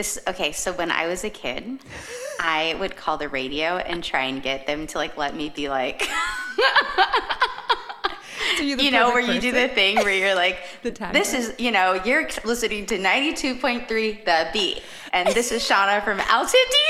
This okay, so when I was a kid, I would call the radio and try and get them to like let me be like So you know where perfect you do the thing where you're like this is you know you're listening to 92.3 the beat and this is chauna from altadena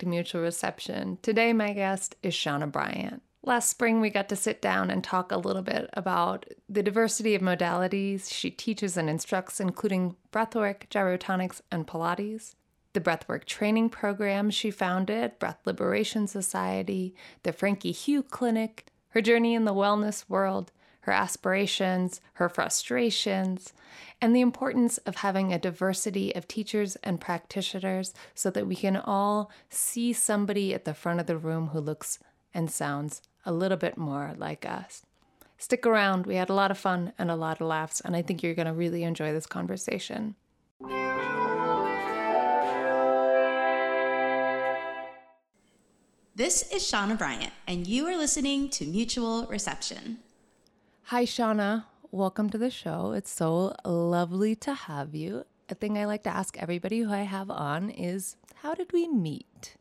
to Mutual Reception. Today, my guest is Chauna Bryant. Last spring, we got to sit down and talk a little bit about the diversity of modalities she teaches and instructs, including breathwork, gyrotonics, and Pilates, the breathwork training program she founded, Breath Liberation Society, the Frankie Hugh Clinic, her journey in the wellness world, her aspirations, her frustrations, and the importance of having a diversity of teachers and practitioners so that we can all see somebody at the front of the room who looks and sounds a little bit more like us. Stick around. We had a lot of fun and a lot of laughs, and I think you're going to really enjoy this conversation. this is chauna bryant and you are listening to mutual reception Hi, Chauna. Welcome to the show. It's so lovely to have you. A thing I like to ask everybody who I have on is how did we meet?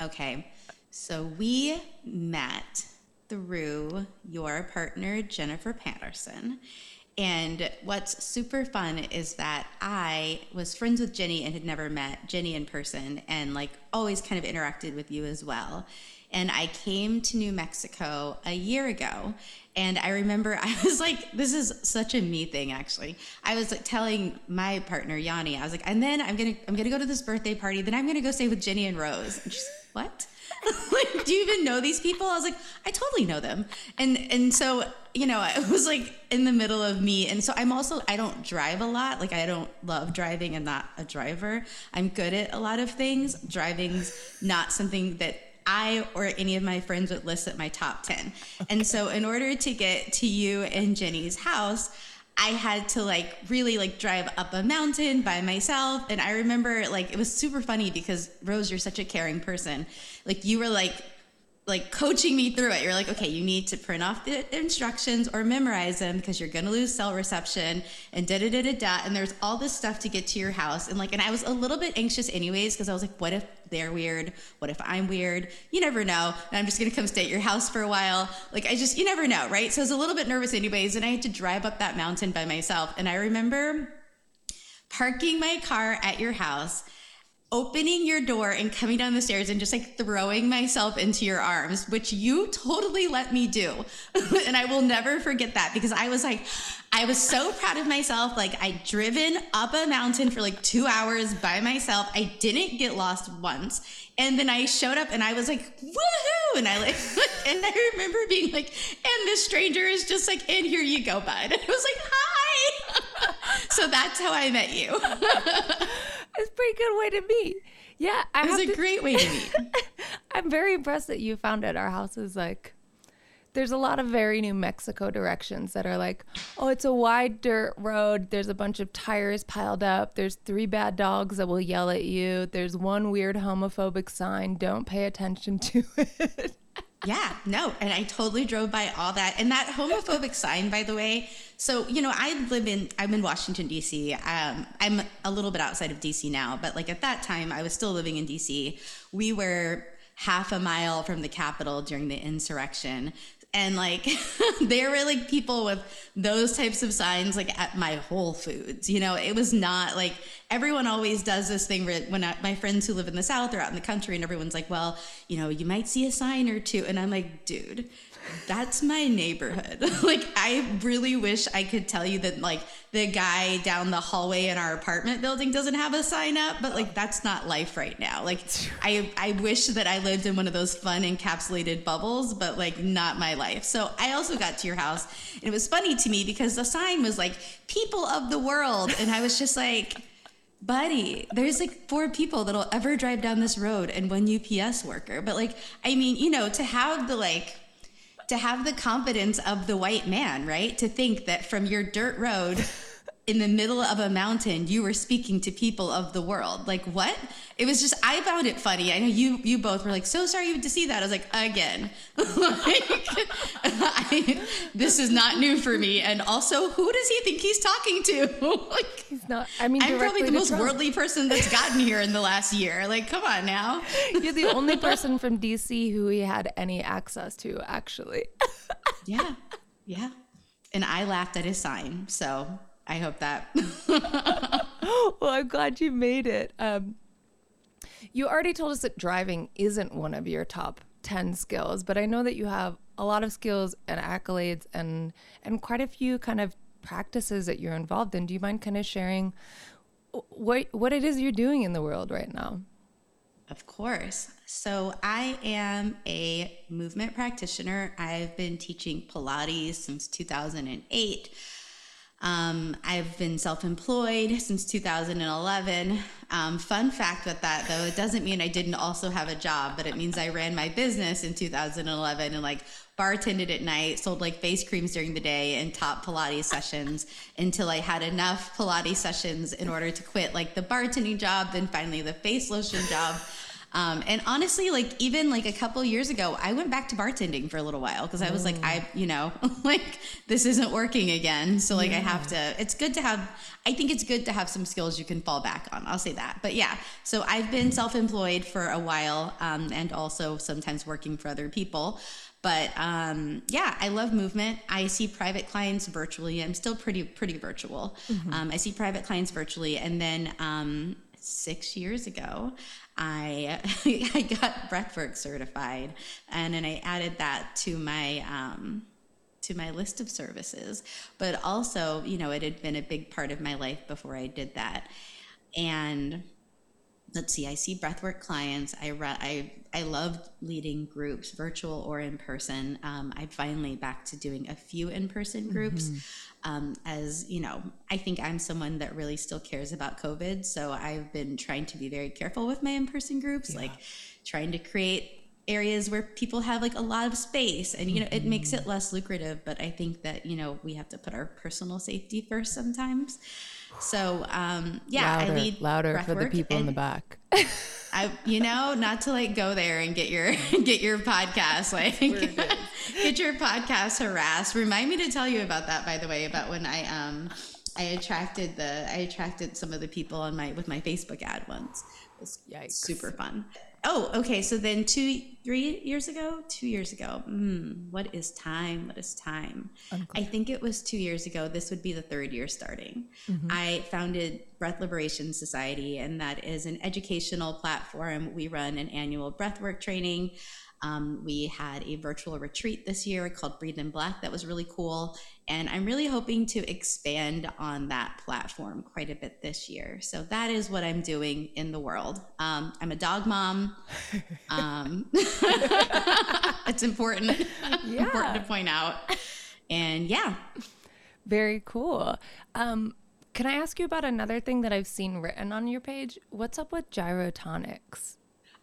okay so we met through your partner jennifer patterson and what's super fun is that I was friends with Jenny and had never met Jenny in person and like always kind of interacted with you as well. And I came to New Mexico a year ago and I remember I was like, this is such a me thing actually. I was like telling my partner Yanni, I was like, and then I'm gonna I'm gonna go to this birthday party, then I'm gonna go stay with Jenny and Rose. And she's like, what? like, do you even know these people? I was like, I totally know them. And and so, you know, I was like in the middle of me. And so I'm also I don't drive a lot. Like I don't love driving. I'm not a driver. I'm good at a lot of things. Driving's not something that I or any of my friends would list at my top 10. And so in order to get to you and Jenny's house, I had to like really like drive up a mountain by myself. And I remember like it was super funny because Rose, you're such a caring person. Like you were like like coaching me through it. You're like, okay, you need to print off the instructions or memorize them because you're gonna lose cell reception and da da da da da. And there's all this stuff to get to your house. And like, and I was a little bit anxious anyways because I was like, what if they're weird? What if I'm weird? You never know. And I'm just gonna come stay at your house for a while. Like, I just, you never know, right? So I was a little bit nervous anyways. And I had to drive up that mountain by myself. And I remember parking my car at your house opening your door and coming down the stairs and just like throwing myself into your arms, which you totally let me do. and I will never forget that because I was like, I was so proud of myself. Like, I'd driven up a mountain for like two hours by myself. I didn't get lost once. And then I showed up and I was like, woohoo! And I like, and I remember being like, and this stranger is just like, and here you go, bud. And I was like, hi. so that's how I met you. It's a pretty good way to meet. Yeah, I It was a to- great way to meet. I'm very impressed that you found it. Our house is like, there's a lot of very New Mexico directions that are like, oh, it's a wide dirt road. There's a bunch of tires piled up. There's three bad dogs that will yell at you. There's one weird homophobic sign. Don't pay attention to it. Yeah, no, and I totally drove by all that. And that homophobic sign, by the way. So you know, I live in I'm in Washington D.C. Um, I'm a little bit outside of D.C. now, but like at that time, I was still living in D.C. We were half a mile from the Capitol during the insurrection. And like there were like people with those types of signs like at my Whole Foods. You know, it was not like everyone always does this thing where when I, my friends who live in the South are out in the country and everyone's like, well, you know, you might see a sign or two. And I'm like, dude, that's my neighborhood. like, I really wish I could tell you that, like, the guy down the hallway in our apartment building doesn't have a sign up, but like, that's not life right now. Like, I, I wish that I lived in one of those fun encapsulated bubbles, but like, not my life. So I also got to your house, and it was funny to me because the sign was like, people of the world. And I was just like, buddy, there's like four people that'll ever drive down this road and one UPS worker. But like, I mean, you know, to have the like, to have the confidence of the white man, right? To think that from your dirt road in the middle of a mountain, you were speaking to people of the world. Like what? It was just I found it funny. I know you you both were like, so sorry you to see that. I was like, again, like, I, this is not new for me. And also, who does he think he's talking to? like, he's not. I mean, I'm probably the most Trump. worldly person that's gotten here in the last year. Like, come on now. You're the only person from DC who he had any access to, actually. yeah, yeah. And I laughed at his sign, so I hope that. well, I'm glad you made it. Um, you already told us that driving isn't one of your top 10 skills, but I know that you have a lot of skills and accolades and and quite a few kind of practices that you're involved in. Do you mind kind of sharing what what it is you're doing in the world right now? Of course. So, I am a movement practitioner. I've been teaching Pilates since 2008. Um, I've been self employed since 2011. Um, fun fact with that, though, it doesn't mean I didn't also have a job, but it means I ran my business in 2011 and like bartended at night, sold like face creams during the day, and taught Pilates sessions until I had enough Pilates sessions in order to quit like the bartending job, then finally the face lotion job. Um, and honestly, like even like a couple years ago, I went back to bartending for a little while because I was like, I, you know, like this isn't working again. So like yeah. I have to. It's good to have. I think it's good to have some skills you can fall back on. I'll say that. But yeah, so I've been self-employed for a while, um, and also sometimes working for other people. But um, yeah, I love movement. I see private clients virtually. I'm still pretty pretty virtual. Mm-hmm. Um, I see private clients virtually, and then um, six years ago, I I got breathwork certified, and then I added that to my um, to my list of services. But also, you know, it had been a big part of my life before I did that, and let's see, I see breathwork clients. I I I love leading groups, virtual or in person. Um, I'm finally back to doing a few in person groups. Mm-hmm. Um, as you know, I think I'm someone that really still cares about COVID. So I've been trying to be very careful with my in person groups, yeah. like trying to create areas where people have like a lot of space and you know it makes it mm-hmm. less lucrative but i think that you know we have to put our personal safety first sometimes so um, yeah, louder, I lead louder for the people in the back. I, you know, not to like go there and get your get your podcast like get your podcast harassed. Remind me to tell you about that, by the way, about when I um I attracted the I attracted some of the people on my with my Facebook ad once. It was Yikes. super fun. Oh, okay. So then two, three years ago, two years ago. Mm, what is time? What is time? I think it was two years ago. This would be the third year starting. Mm-hmm. I founded Breath Liberation Society, and that is an educational platform. We run an annual breathwork training. Um, we had a virtual retreat this year called Breathe in Black that was really cool. And I'm really hoping to expand on that platform quite a bit this year. So that is what I'm doing in the world. Um, I'm a dog mom. Um, it's important, yeah. important to point out. And yeah. Very cool. Um, can I ask you about another thing that I've seen written on your page? What's up with gyrotonics?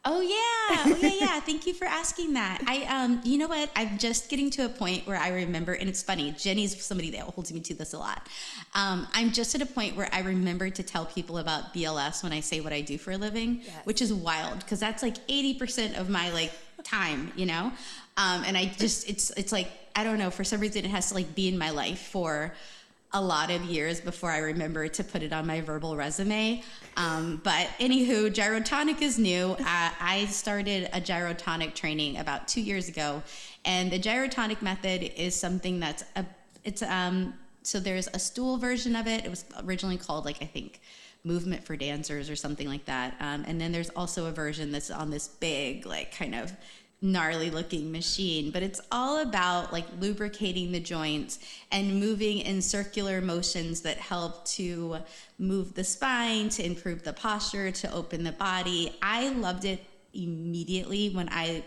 Oh yeah, oh yeah, yeah. Thank you for asking that. I, um, you know what? I'm just getting to a point where I remember, and it's funny. Jenny's somebody that holds me to this a lot. Um, I'm just at a point where I remember to tell people about BLS when I say what I do for a living, yes. which is wild because that's like 80% of my like time, you know. Um, and I just, it's, it's like I don't know. For some reason, it has to like be in my life for a lot of years before I remember to put it on my verbal resume. Um, but anywho, gyrotonic is new. Uh, I started a gyrotonic training about two years ago, and the gyrotonic method is something that's a it's um so there's a stool version of it. It was originally called like I think movement for dancers or something like that. Um, and then there's also a version that's on this big like kind of gnarly looking machine, but it's all about like lubricating the joints and moving in circular motions that help to move the spine, to improve the posture, to open the body. I loved it immediately when I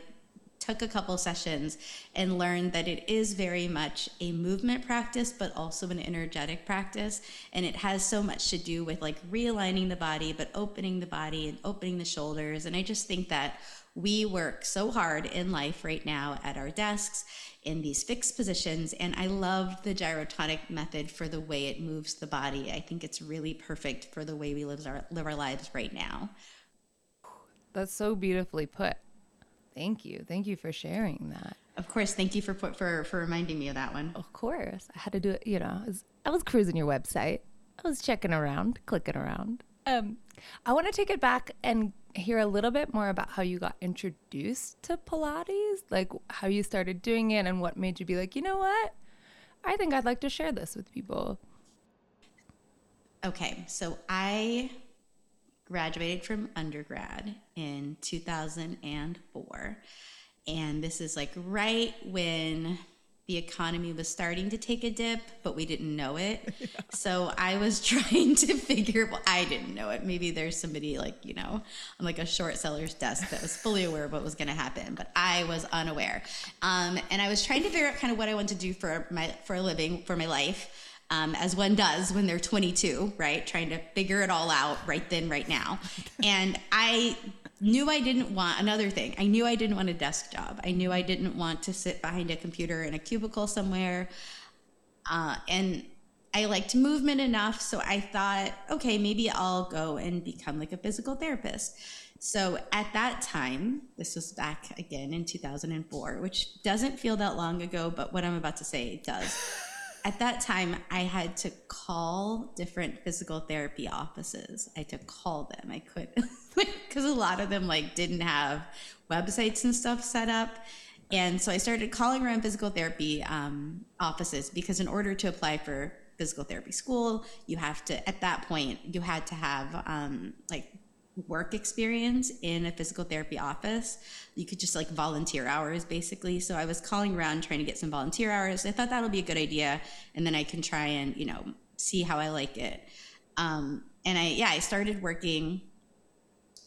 took a couple sessions and learned that it is very much a movement practice, but also an energetic practice. And it has so much to do with like realigning the body, but opening the body and opening the shoulders. And I just think that we work so hard in life right now at our desks in these fixed positions. And I love the gyrotonic method for the way it moves the body. I think it's really perfect for the way we live our, live our lives right now. That's so beautifully put. Thank you. Thank you for sharing that. Of course. Thank you for for for reminding me of that one. Of course. I had to do it, you know. I was, I was cruising your website. I was checking around, clicking around. Um, I want to take it back and hear a little bit more about how you got introduced to Pilates, like how you started doing it and what made you be like, you know what? I think I'd like to share this with people. Okay, so I graduated from undergrad in 2004. And this is like right when the economy was starting to take a dip, but we didn't know it. Yeah. So I was trying to figure, well, I didn't know it. Maybe there's somebody like, you know, on like a short seller's desk that was fully aware of what was going to happen, but I was unaware. Um, and I was trying to figure out kind of what I wanted to do for my, for a living, for my life um, as one does when they're 22, right? Trying to figure it all out right then, right now. and I knew I didn't want another thing. I knew I didn't want a desk job. I knew I didn't want to sit behind a computer in a cubicle somewhere. Uh, and I liked movement enough, so I thought, okay, maybe I'll go and become like a physical therapist. So at that time, this was back again in 2004, which doesn't feel that long ago, but what I'm about to say does at that time, I had to call different physical therapy offices. I had to call them. I couldn't, because a lot of them like didn't have websites and stuff set up. And so I started calling around physical therapy um, offices because in order to apply for physical therapy school, you have to at that point you had to have um, like work experience in a physical therapy office. You could just like volunteer hours basically. So I was calling around trying to get some volunteer hours. I thought that'll be a good idea. And then I can try and, you know, see how I like it. Um, and I, yeah, I started working.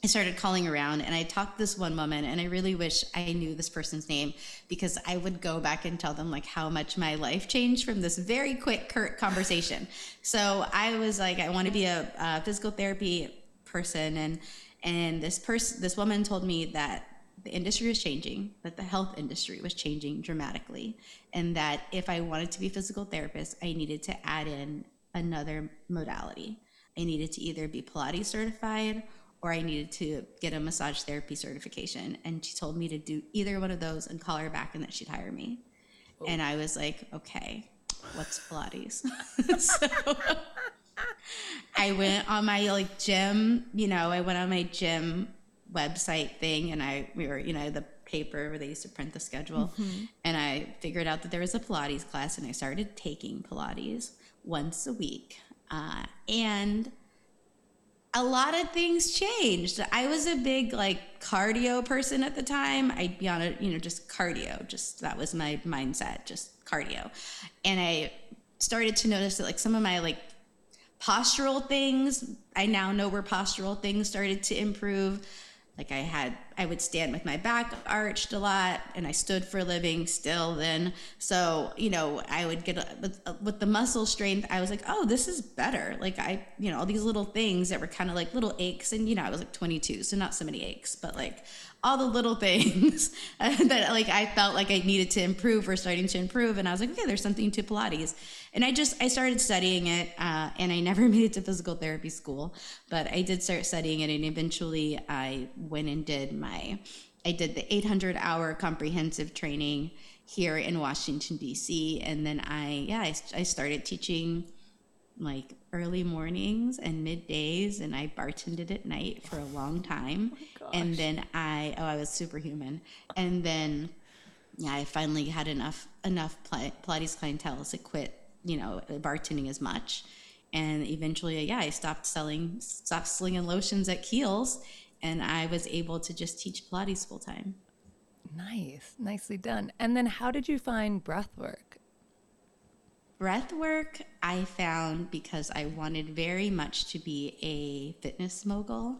I started calling around and I talked this one woman and I really wish I knew this person's name because I would go back and tell them like how much my life changed from this very quick curt conversation. So I was like, I want to be a, a physical therapy person and and this person this woman told me that the industry was changing that the health industry was changing dramatically and that if i wanted to be a physical therapist i needed to add in another modality i needed to either be pilates certified or i needed to get a massage therapy certification and she told me to do either one of those and call her back and that she'd hire me oh. and i was like okay what's pilates so I went on my like gym, you know, I went on my gym website thing and I we were, you know, the paper where they used to print the schedule mm-hmm. and I figured out that there was a Pilates class and I started taking Pilates once a week. Uh, and a lot of things changed. I was a big like cardio person at the time. I'd be on a, you know, just cardio, just that was my mindset, just cardio. And I started to notice that like some of my like postural things. I now know where postural things started to improve. Like I had, I would stand with my back arched a lot, and I stood for a living still. Then, so you know, I would get with, with the muscle strength. I was like, oh, this is better. Like I, you know, all these little things that were kind of like little aches, and you know, I was like 22, so not so many aches, but like all the little things that like I felt like I needed to improve or starting to improve. And I was like, okay, there's something to Pilates. And I just, I started studying it uh, and I never made it to physical therapy school, but I did start studying it. And eventually I went and did my, I did the 800 hour comprehensive training here in Washington, D.C. And then I, yeah, I, I started teaching like early mornings and middays and I bartended at night for a long time. Oh and then I oh I was superhuman. And then yeah, I finally had enough enough Pilates clientele to quit, you know, bartending as much. And eventually, yeah, I stopped selling, stopped slinging lotions at Kiehl's, and I was able to just teach Pilates full time. Nice, nicely done. And then, how did you find breath work? Breath work I found because I wanted very much to be a fitness mogul.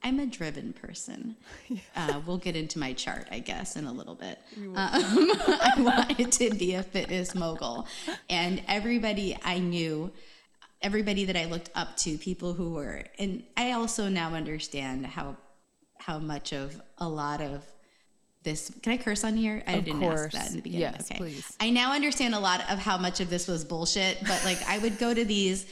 I'm a driven person. Uh, we'll get into my chart, I guess, in a little bit. Um, I wanted to be a fitness mogul, and everybody I knew, everybody that I looked up to, people who were, and I also now understand how how much of a lot of this can I curse on here? I Of didn't course. ask that in the beginning. Yes, okay. please. I now understand a lot of how much of this was bullshit, but like I would go to these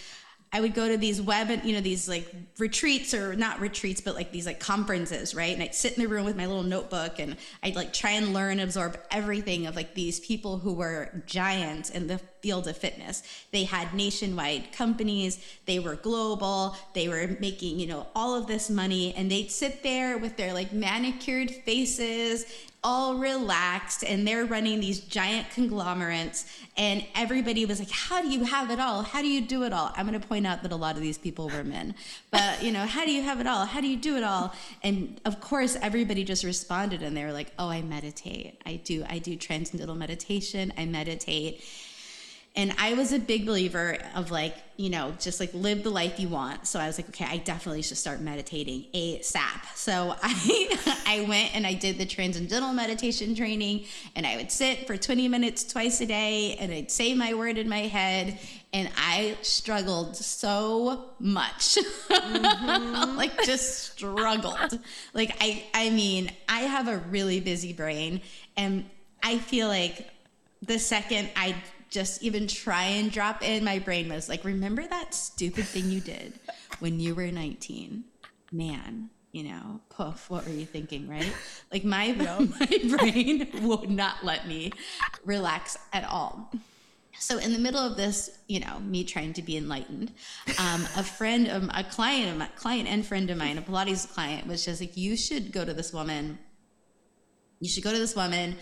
I would go to these web, you know, these like retreats or not retreats, but like these like conferences, right? And I'd sit in the room with my little notebook and I'd like try and learn, absorb everything of like these people who were giants in the field of fitness. They had nationwide companies, they were global, they were making, you know, all of this money, and they'd sit there with their like manicured faces all relaxed and they're running these giant conglomerates and everybody was like how do you have it all? How do you do it all? I'm going to point out that a lot of these people were men but you know how do you have it all? How do you do it all? And of course everybody just responded and they were like oh i meditate. I do i do transcendental meditation. I meditate and I was a big believer of like, you know, just like live the life you want. So I was like, okay, I definitely should start meditating ASAP. So I I went and I did the transcendental meditation training and I would sit for 20 minutes twice a day and I'd say my word in my head and I struggled so much. Mm-hmm. like just struggled. Like I I mean, I have a really busy brain and I feel like the second I just even try and drop in, my brain was like, remember that stupid thing you did when you were 19? Man, you know, poof, what were you thinking, right? Like my, my brain would not let me relax at all. So in the middle of this, you know, me trying to be enlightened, um, a friend, of, a client of my client and friend of mine, a Pilates client, was just like, you should go to this woman. You should go to this woman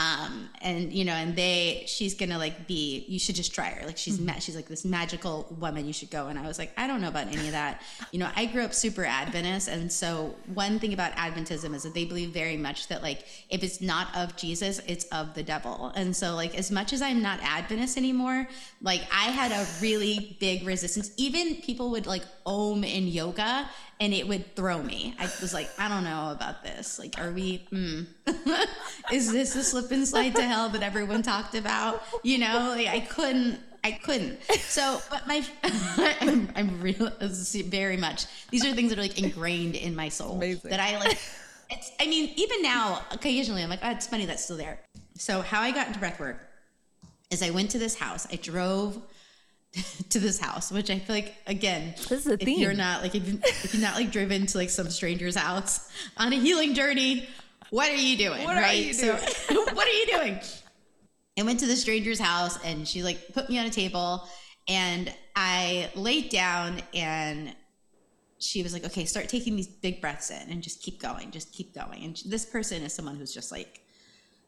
um and you know and they she's gonna like be you should just try her. Like she's ma- she's like this magical woman you should go. And i was like i don't know about any of that. You know i grew up super adventist. And so one thing about adventism is that they believe very much that like if it's not of jesus it's of the devil. And so like as much as i'm not adventist anymore like i had a really big resistance. Even people would like om in yoga and it would throw me. I was like, I don't know about this. Like, are we? Mm. Is this the slip and slide to hell that everyone talked about? You know, like I couldn't. I couldn't. So, but my, I'm, I'm real very much. These are things that are like ingrained in my soul Amazing. that I like. It's. I mean, even now, occasionally, I'm like, oh, it's funny that's still there. So, how I got into breath work is I went to this house. I drove to this house, which I feel like again, This is a if theme. you're not like if, if you're not like driven to like some stranger's house on a healing journey, what are you doing? What are right? you So what are you doing? I went to the stranger's house and she like put me on a table and I laid down and she was like, okay, start taking these big breaths in and just keep going, just keep going. And this person is someone who's just like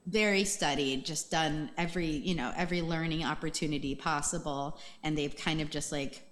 very studied, just done every, you know, every learning opportunity possible. And they've kind of just like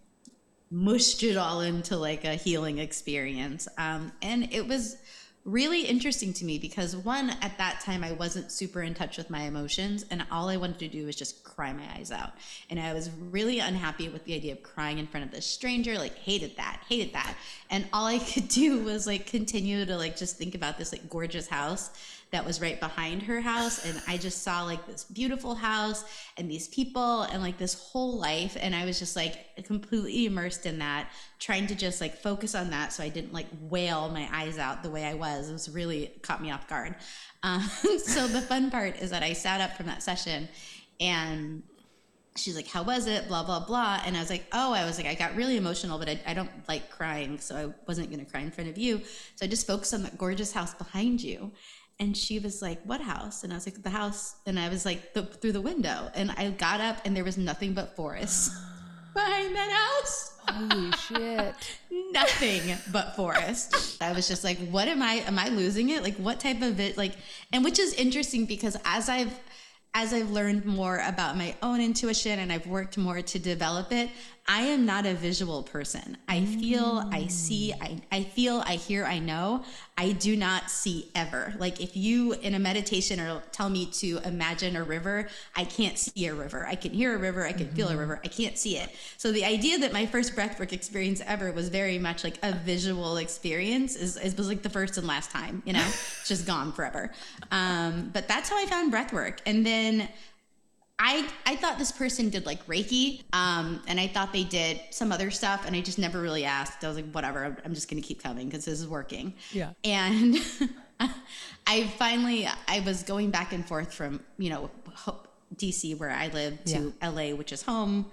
mushed it all into like a healing experience. Um, and it was really interesting to me because one, at that time, I wasn't super in touch with my emotions. And all I wanted to do was just cry my eyes out. And I was really unhappy with the idea of crying in front of this stranger, like hated that, hated that. And all I could do was like continue to like just think about this like gorgeous house that was right behind her house and i just saw like this beautiful house and these people and like this whole life and i was just like completely immersed in that trying to just like focus on that so i didn't like wail my eyes out the way i was it was really caught me off guard um, so the fun part is that i sat up from that session and she's like, How was it? Blah, blah, blah. And I was like, Oh, I was like, I got really emotional, but I, I don't like crying. So I wasn't going to cry in front of you. So I just focused on that gorgeous house behind you. And she was like, What house? And I was like, The house. And I was like, the, Through the window. And I got up and there was nothing but forest behind that house. Holy shit. Nothing but forest. I was just like, what am I? Am I losing it? Like, what type of it? Like, and which is interesting because as I've as I've learned more about my own intuition and I've worked more to develop it, I am not a visual person. I feel, I see, I, I feel, I hear, I know. I do not see ever. Like if you in a meditation or tell me to imagine a river, I can't see a river. I can hear a river, I can mm-hmm. feel a river, I can't see it. So the idea that my first breathwork experience ever was very much like a visual experience is, is was like the first and last time, you know, it's just gone forever. Um, but that's how I found breathwork. And then I I thought this person did like Reiki, um, and I thought they did some other stuff, and I just never really asked. I was like, whatever, I'm just gonna keep coming because this is working. Yeah. And I finally I was going back and forth from you know DC where I live to yeah. LA, which is home.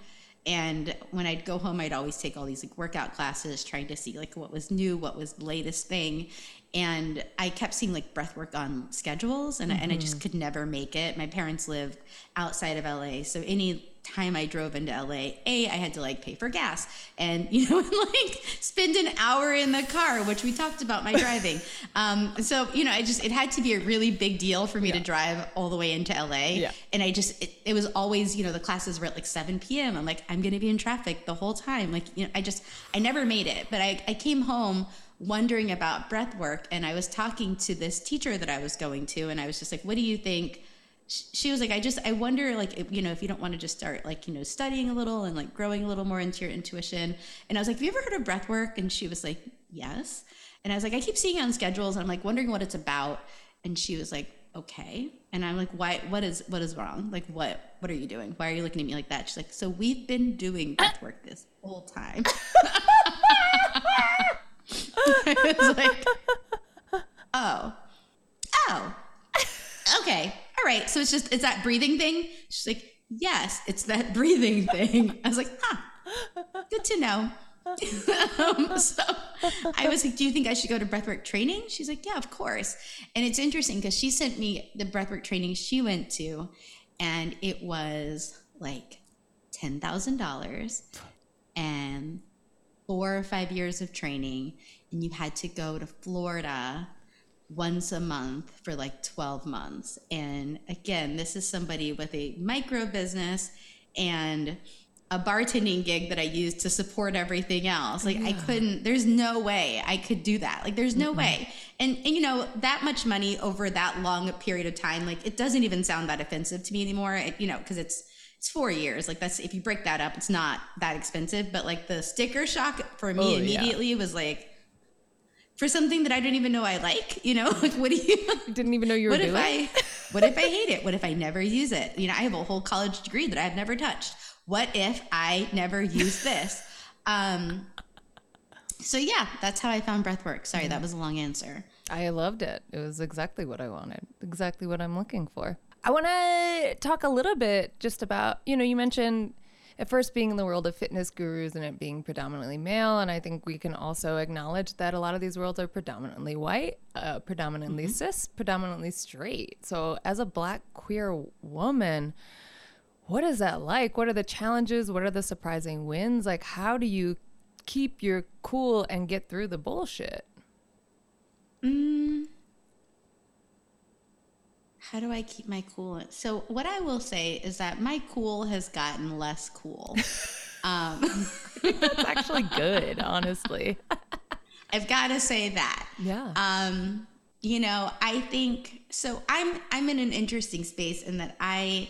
And when I'd go home, I'd always take all these like workout classes, trying to see like what was new, what was the latest thing and I kept seeing like breath work on schedules and, mm-hmm. and I just mm-hmm. could never make it. My parents live outside of LA. So any time I drove into LA, A, I had to like pay for gas and, you know, like spend an hour in the car, which we talked about my driving. um, so, you know, I just, it had to be a really big deal for me yeah. to drive all the way into LA. Yeah. And I just, it, it was always, you know, the classes were at like 7 p.m. I'm like, I'm going to be in traffic the whole time. Like, you know, I just, I never made it, but I, I came home wondering about breath work and i was talking to this teacher that i was going to and i was just like what do you think? She was like i just i wonder like if, you know if you don't want to just start like you know studying a little and like growing a little more into your intuition. And i was like have you ever heard of breath work? And she was like yes. And i was like i keep seeing it on schedules and i'm like wondering what it's about. And she was like okay. And i'm like why what is what is wrong? Like what what are you doing? Why are you looking at me like that? She's like so we've been doing breath work this whole time I was like, oh, oh, okay, all right. So it's just it's that breathing thing. She's like, yes, it's that breathing thing. I was like, huh, good to know. um, so I was like, do you think I should go to breathwork training? She's like, yeah, of course. And it's interesting because she sent me the breathwork training she went to, and it was like ten thousand dollars and four or five years of training and you had to go to Florida once a month for like 12 months. And again, this is somebody with a micro business and a bartending gig that I used to support everything else. Like yeah. I couldn't there's no way I could do that. Like there's no mm-hmm. way. And and you know, that much money over that long period of time, like it doesn't even sound that offensive to me anymore. It, you know, cuz it's it's four years. Like that's if you break that up, it's not that expensive. But like the sticker shock for me oh, immediately yeah. was like, for something that I didn't even know I like. You know, like what do you? didn't even know you were what doing. If I, what if I hate it? What if I never use it? You know, I have a whole college degree that I've never touched. What if I never use this? Um, so yeah, that's how I found breathwork. Sorry, that was a long answer. I loved it. It was exactly what I wanted. Exactly what I'm looking for. I want to talk a little bit just about, you know, you mentioned at first being in the world of fitness gurus and it being predominantly male. And I think we can also acknowledge that a lot of these worlds are predominantly white, uh, predominantly mm-hmm. cis, predominantly straight. So as a black queer woman, what is that like? What are the challenges? What are the surprising wins? Like, how do you keep your cool and get through the bullshit? Mm, how do I keep my cool? So what I will say is that my cool has gotten less cool. Um, That's actually good, honestly. I've got to say that. Yeah. Um, you know, I think so. I'm I'm in an interesting space in that I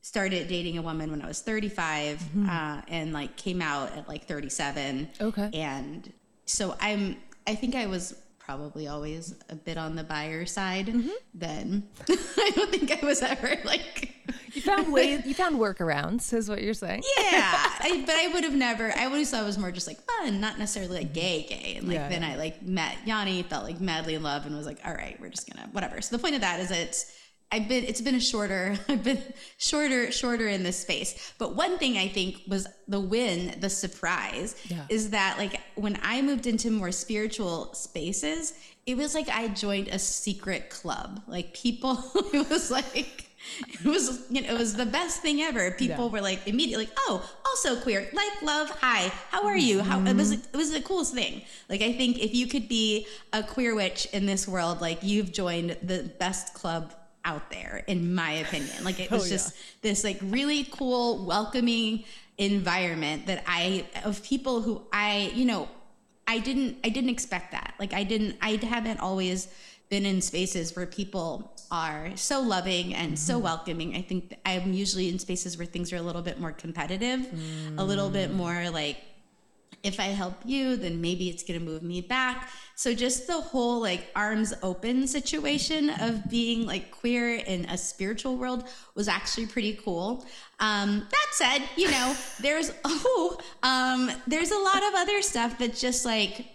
started dating a woman when I was 35, mm-hmm. uh, and like came out at like 37. Okay. And so I'm. I think I was probably always a bit on the buyer side, mm-hmm. then I don't think I was ever like. you found ways. You found workarounds, is what you're saying. Yeah, I, but I would have never. I always thought it was more just like fun, not necessarily like gay, gay. And like yeah, then yeah. I like met Yanni, felt like madly in love, and was like, all right, we're just gonna whatever. So the point of that is it's I've been it's been a shorter I've been shorter shorter in this space. But one thing I think was the win, the surprise yeah. is that like when I moved into more spiritual spaces, it was like I joined a secret club. Like people it was like it was you know it was the best thing ever. People yeah. were like immediately like, "Oh, also queer. Like love. Hi. How are you?" How it was mm-hmm. it was the coolest thing. Like I think if you could be a queer witch in this world, like you've joined the best club out there in my opinion. Like it was Oh, yeah. just this like really cool welcoming environment that i of people who i you know i didn't i didn't expect that. Like i didn't i haven't always been in spaces where people are so loving and so mm-hmm. welcoming. I think i'm usually in spaces where things are a little bit more competitive a little bit mm. more like if I help you, then maybe it's going to move me back. So just the whole like arms open situation of being like queer in a spiritual world was actually pretty cool. Um, that said, you know, there's oh, um, there's a lot of other stuff that just like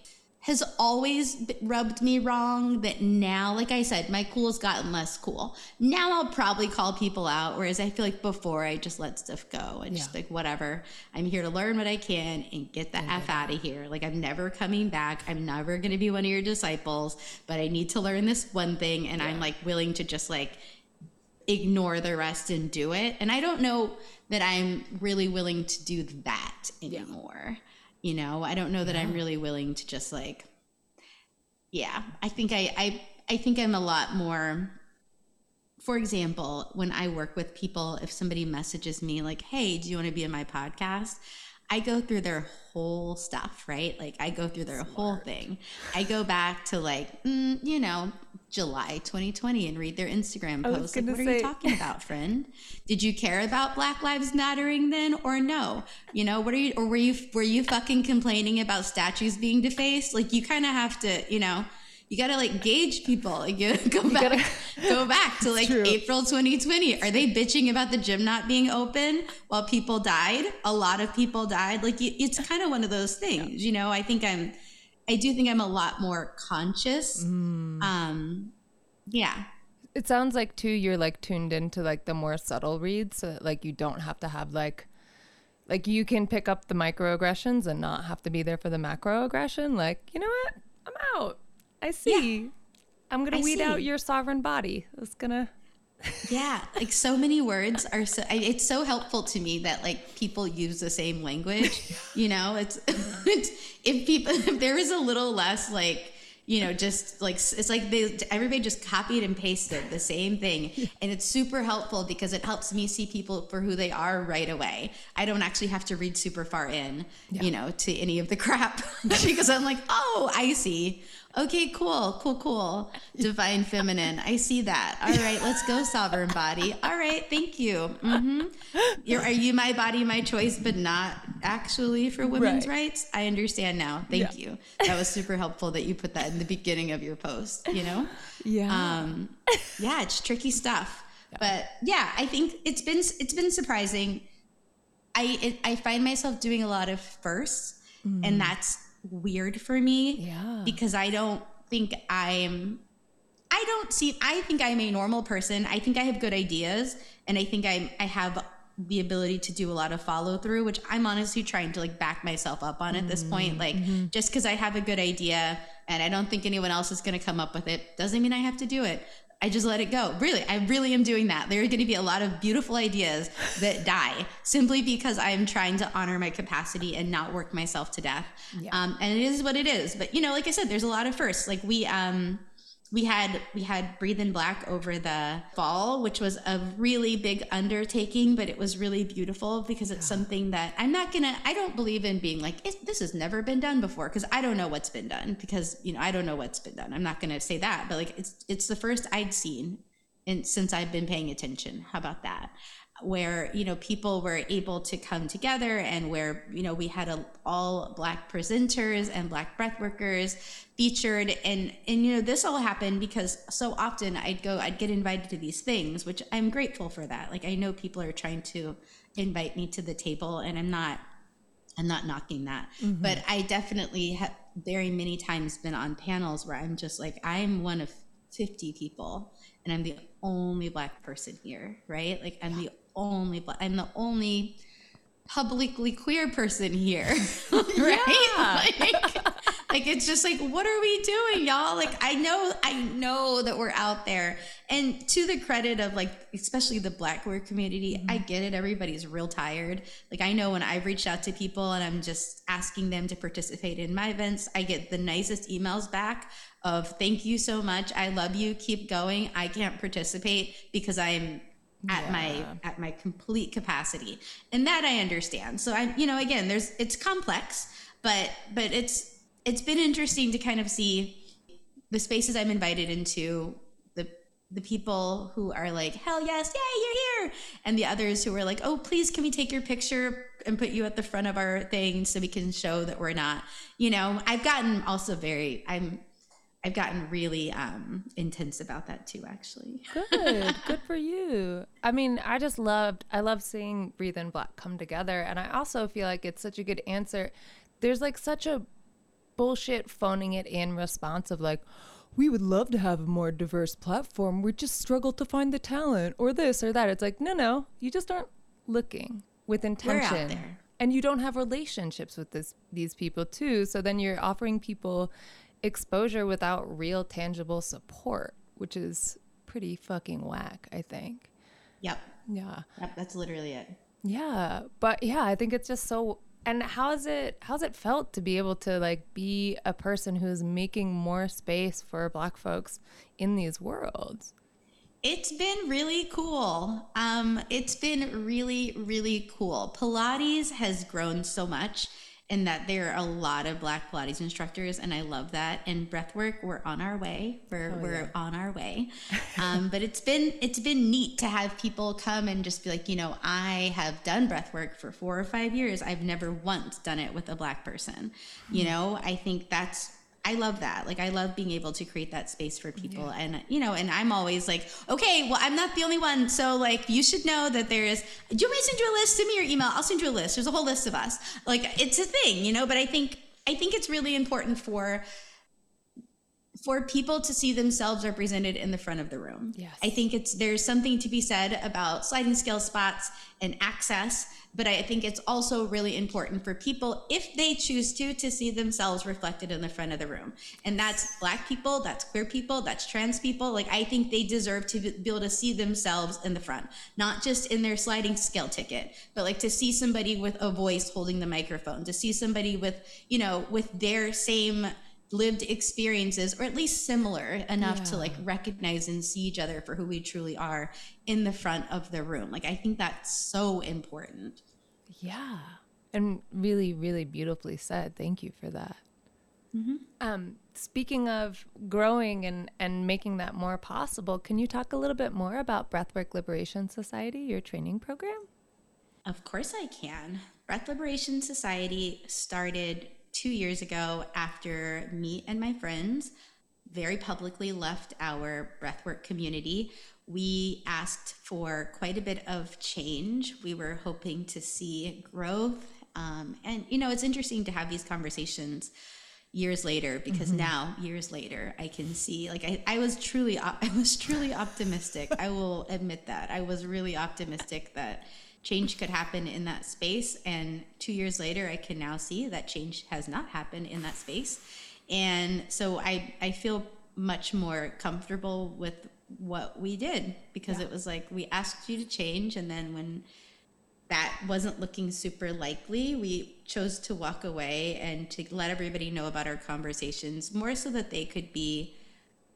has always rubbed me wrong that now like i said my cool's gotten less cool. Now i'll probably call people out whereas i feel like before i just let stuff go. And just like whatever. I'm here to learn what i can and get the f out of here. Like i'm never coming back. I'm never going to be one of your disciples but i need to learn this one thing and i'm like willing to just like ignore the rest and do it. And I don't know that I'm really willing to do that anymore. You know, I don't know that I'm really willing to just like yeah, I think I I I think I'm a lot more for example, when I work with people, if somebody messages me like, "Hey, do you want to be in my podcast?" I go through their whole stuff, right? Like I go through their whole thing. I go back to like, mm, you know, July 2020 and read their Instagram posts. Like, what are you talking about, friend? Did you care about Black Lives Mattering then, or no? You know, what are you, or were you were you fucking complaining about statues being defaced? Like, you kind of have to, you know. You gotta like gauge people. Like, you go back, gotta- go back to like true. April 2020. Are they bitching about the gym not being open while people died? A lot of people died. Like it's kind of one of those things, you know. I think I'm, I do think I'm a lot more conscious. Mm. Um, yeah, It sounds like too you're like tuned into like the more subtle reads so that like you don't have to have like like you can pick up the microaggressions and not have to be there for the macroaggression. Like, you know what? I'm out. I see. I'm gonna I weed see. out your sovereign body. It's gonna yeah. Like so many words are so. I- It's so helpful to me that like people use the same language. You know, it's, it's if people if there is a little less like you know just like it's like they everybody just copied and pasted the same thing and it's super helpful because it helps me see people for who they are right away i don't actually have to read super far in you know to any of the crap because i'm like oh i see okay cool cool cool. Divine feminine. I see that. All right let's go sovereign body. All right thank you. Hmm You're, are you my body my choice but not actually for women's Right. rights? I understand now. Thank Yeah. you. That was super helpful that you put that in the beginning of your post you know? Yeah. um yeah it's tricky stuff. But yeah i think it's been it's been surprising. I it, i find myself doing a lot of firsts and that's weird for me Yeah. because i don't think i'm i don't see i think i'm a normal person. I think i have good ideas and i think i i have the ability to do a lot of follow through which i'm honestly trying to like back myself up on at this point. Mm-hmm. Like mm-hmm. just because i have a good idea and i don't think anyone else is going to come up with it doesn't mean i have to do it I just let it go. Really, I really am doing that. There are going to be a lot of beautiful ideas that die simply because I am trying to honor my capacity and not work myself to death. Yeah. Um, and it is what it is. But you know, like I said, there's a lot of firsts. Like we, um, we had we had breathe in black over the fall which was a really big undertaking but it was really beautiful because it's something that i'm not gonna i don't believe in being like this has never been done before because i don't know what's been done because you know i don't know what's been done. I'm not gonna say that but like it's it's the first i'd seen and since i've been paying attention. How about that where you know people were able to come together and where you know we had a, all black presenters and black breath workers featured. And and you know this all happened because so often i'd go i'd get invited to these things which i'm grateful for that. Like i know people are trying to invite me to the table and i'm not i'm not knocking that. Mm-hmm. But i definitely have very many times been on panels where i'm just like i'm one of 50 people and i'm the only black person here right? Like i'm the only black i'm the only publicly queer person here right? Like like it's just like what are we doing y'all? Like i know i know that we're out there. And to the credit of like especially the black queer community mm-hmm. i get it. Everybody's real tired. Like i know when i've reached out to people and i'm just asking them to participate in my events i get the nicest emails back of thank you so much. I love you. Keep going. I can't participate because i'm at yeah. my at my complete capacity. And that i understand. So i you know again there's it's complex but but it's it's been interesting to kind of see the spaces i'm invited into the the people who are like hell yes yay you're here! And the others who are like oh please can we take your picture and put you at the front of our thing so we can show that we're not? You know i've gotten also very i'm I've gotten really um, intense about that too, actually. Good, good for you. I mean, I just loved, I love seeing Breathe in Black come together, and I also feel like it's such a good answer. There's like such a bullshit phoning it in response of like, we would love to have a more diverse platform. We just struggle to find the talent, or this or that. It's like, no, no, you just aren't looking with intention and you don't have relationships with this these people too so then you're offering people exposure without real tangible support, which is pretty fucking whack, I think. Yep. Yeah. Yep, that's literally it. Yeah, but yeah, I think it's just so and how's it how's it felt to be able to like be a person who's making more space for black folks in these worlds? It's been really cool. Um, it's been really, really cool. Pilates has grown so much and that there are a lot of black pilates instructors and i love that. And breathwork we're on our way. We're, oh, we're yeah. on our way. Um, but it's been it's been neat to have people come and just be like you know i have done breathwork for four or five years. I've never once done it with a black person. You hmm. know i think that's I love that. Like I love being able to create that space for people. Yeah. And you know, and I'm always like, okay, well, I'm not the only one. So like you should know that there is do you want me to send you a list? Send me your email. I'll send you a list. There's a whole list of us. Like it's a thing, you know, but I think I think it's really important for for people to see themselves represented in the front of the room. Yes. I think it's there's something to be said about sliding scale spots and access but I think it's also really important for people, if they choose to, to see themselves reflected in the front of the room. And that's Black people, that's queer people, that's trans people. Like, I think they deserve to be able to see themselves in the front, not just in their sliding scale ticket, but like to see somebody with a voice holding the microphone, to see somebody with, you know, with their same lived experiences or at least similar enough yeah. to like recognize and see each other for who we truly are in the front of the room. Like i think that's so important. Yeah. And really really beautifully said. Thank you for that. Mm-hmm. um, speaking of growing and and making that more possible can you talk a little bit more about breathwork liberation society your training program? Of course i can. Breath liberation society started two years ago after me and my friends very publicly left our breathwork community. We asked for quite a bit of change. We were hoping to see growth. Um, and, you know, it's interesting to have these conversations years later because mm-hmm. now years later i can see like I, I was truly i was truly optimistic i will admit that i was really optimistic that change could happen in that space. And two years later, I can now see that change has not happened in that space. And so I, I feel much more comfortable with what we did because yeah. it was like we asked you to change. And then when that wasn't looking super likely, we chose to walk away and to let everybody know about our conversations more so that they could be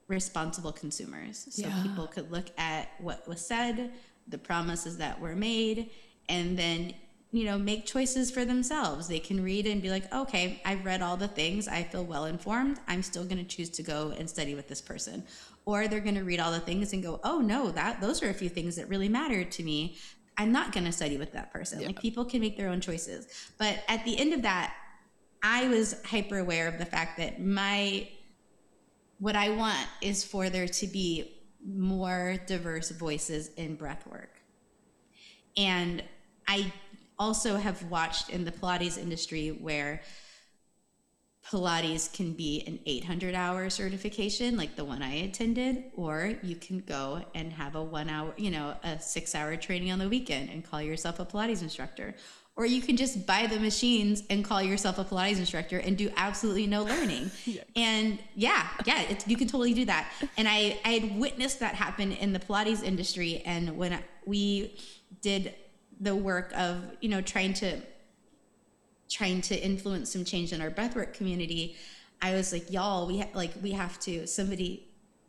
responsible consumers. So yeah. people could look at what was said, the promises that were made and then you know make choices for themselves. They can read and be like okay i've read all the things. I feel well informed. I'm still going to choose to go and study with this person. Or they're going to read all the things and go oh no that those are a few things that really mattered to me. I'm not going to study with that person. Yeah. like people can make their own choices. But at the end of that i was hyper aware of the fact that my what i want is for there to be more diverse voices in breath work. And I also have watched in the Pilates industry where Pilates can be an 800 hour certification, like the one I attended, or you can go and have a one hour, you know, a six hour training on the weekend and call yourself a Pilates instructor. Or you can just buy the machines and call yourself a Pilates instructor and do absolutely no learning. and yeah, yeah, you can totally do that. And I, I had witnessed that happen in the Pilates industry. And when we did the work of, you know, trying to, trying to influence some change in our breathwork community, I was like, y'all, we ha- like, we have to, somebody,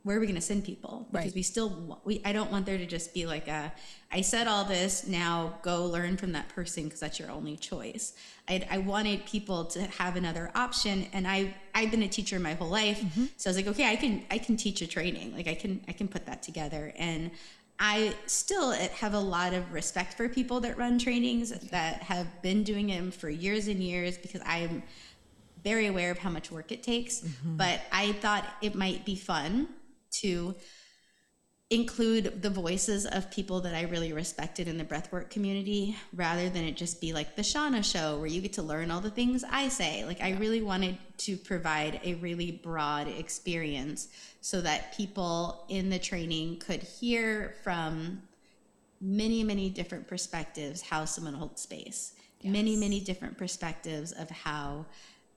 where are we going to send people? Because Right. we still, we, I don't want there to just be like a, I said all this, now go learn from that person because that's your only choice. I, I wanted people to have another option, and I I've been a teacher my whole life, mm-hmm. so I was like, okay, I can I can teach a training, like I can I can put that together, and I still eh, have a lot of respect for people that run trainings that have been doing them for years and years because I'm very aware of how much work it takes. Mm-hmm. But I thought it might be fun to include the voices of people that I really respected in the breathwork community rather than it just be like the Chauna show where you get to learn all the things I say. Like I really wanted to provide a really broad experience so that people in the training could hear from many, many different perspectives how someone holds space. Many, many different perspectives of how,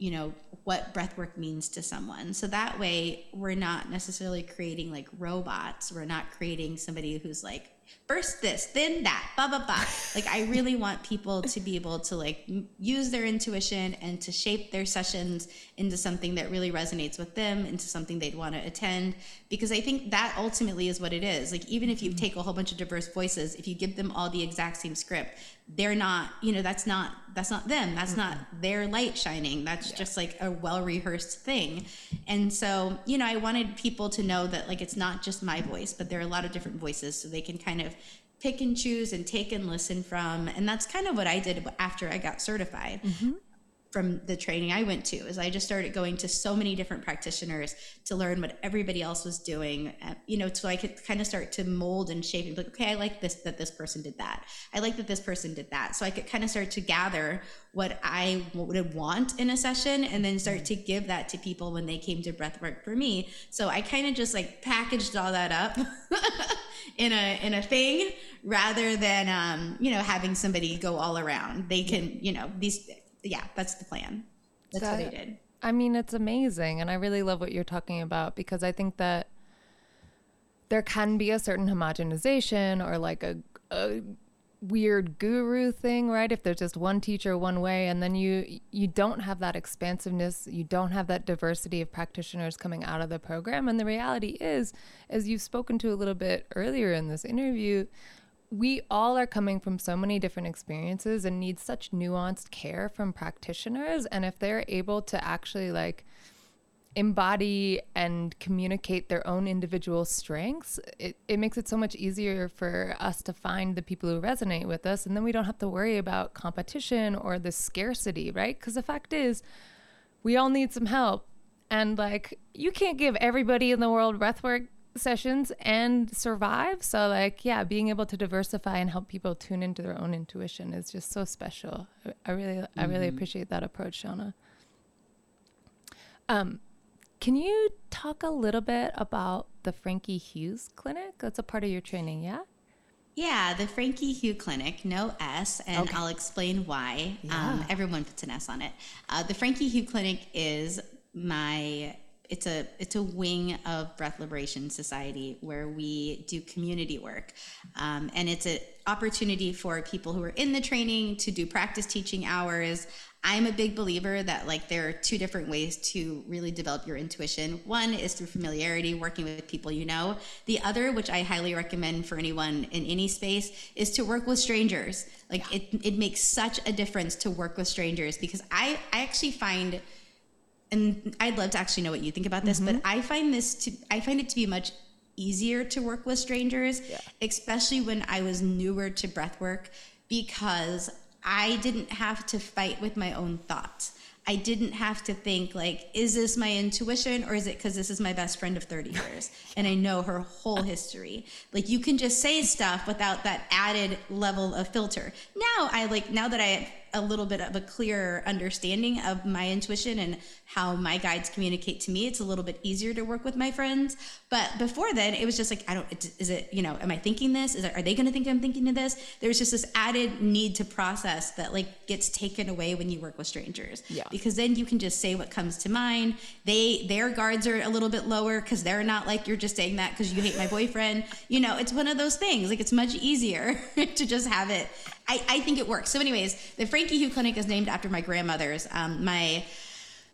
you know, what breath work means to someone. So that way we're not necessarily creating like robots. We're not creating somebody who's like, first this, then that, blah, blah, blah. like I really want people to be able to like use their intuition and to shape their sessions into something that really resonates with them, into something they'd want to attend. Because I think that ultimately is what it is. Like even if you mm-hmm. take a whole bunch of diverse voices, if you give them all the exact same script, they're not, you know, that's not that's not them. That's not their light shining. That's just like a well rehearsed thing. And so, you know, I wanted people to know that like it's not just my voice, but there are a lot of different voices so they can kind of pick and choose and take and listen from. And that's kind of what I did after I got certified mm-hmm. From the training I went to is I just started going to so many different practitioners to learn what everybody else was doing, uh, you know, so I could kind of start to mold and shape and be like, okay, I like this, that this person did that. I like that this person did that. So I could kind of start to gather what I would want in a session and then start to give that to people when they came to breathwork for me. So I kind of just like packaged all that up in a, in a thing rather than, um, you know, having somebody go all around. They can, you know, these, yeah, that's the plan. That's what I did. I mean, it's amazing. And I really love what you're talking about because I think that there can be a certain homogenization or like a, a weird guru thing, right? If there's just one teacher one way and then you you don't have that expansiveness, you don't have that diversity of practitioners coming out of the program. And the reality is, as you've spoken to a little bit earlier in this interview, we all are coming from so many different experiences and need such nuanced care from practitioners. And if they're able to actually like embody and communicate their own individual strengths it, it makes it so much easier for us to find the people who resonate with us. And then we don't have to worry about competition or the scarcity right? Because the fact is we all need some help. And like you can't give everybody in the world breathwork sessions and survive so like yeah being able to diversify and help people tune into their own intuition is just so special i, I really i really appreciate that approach chauna um can you talk a little bit about the frankie hughes clinic that's a part of your training yeah Yeah, the Frankie Hugh Clinic, no S, and Okay. I'll explain why. Um, everyone puts an S on it. Uh, the Frankie Hugh Clinic is my. It's a it's a wing of Breath Liberation Society where we do community work, um, and it's an opportunity for people who are in the training to do practice teaching hours. I'm a big believer that like there are two different ways to really develop your intuition. One is through familiarity, working with people you know. The other, which I highly recommend for anyone in any space, is to work with strangers. Like it, it makes such a difference to work with strangers because I, I actually find and I'd love to actually know what you think about this, but mm-hmm. I find this to I find it to be much easier to work with strangers, especially when I was newer to breath work because I didn't have to fight with my own thoughts. I didn't have to think like, is this my intuition or is it because this is my best friend of 30 years and I know her whole history? Like you can just say stuff without that added level of filter. Now I like now that I a little bit of a clearer understanding of my intuition and how my guides communicate to me, it's a little bit easier to work with my friends. But before then, it was just like, I don't, is it, you know, am I thinking this? Is it, are they going to think I'm thinking of this? There's just this added need to process that like gets taken away when you work with strangers. Yeah. Because then you can just say what comes to mind. They, their guards are a little bit lower because they're not like, you're just saying that because you hate my boyfriend. You know, it's one of those things. Like it's much easier to just have it I, I think it works. So, anyways, the Frankie Hugh Clinic is named after my grandmothers. Um, my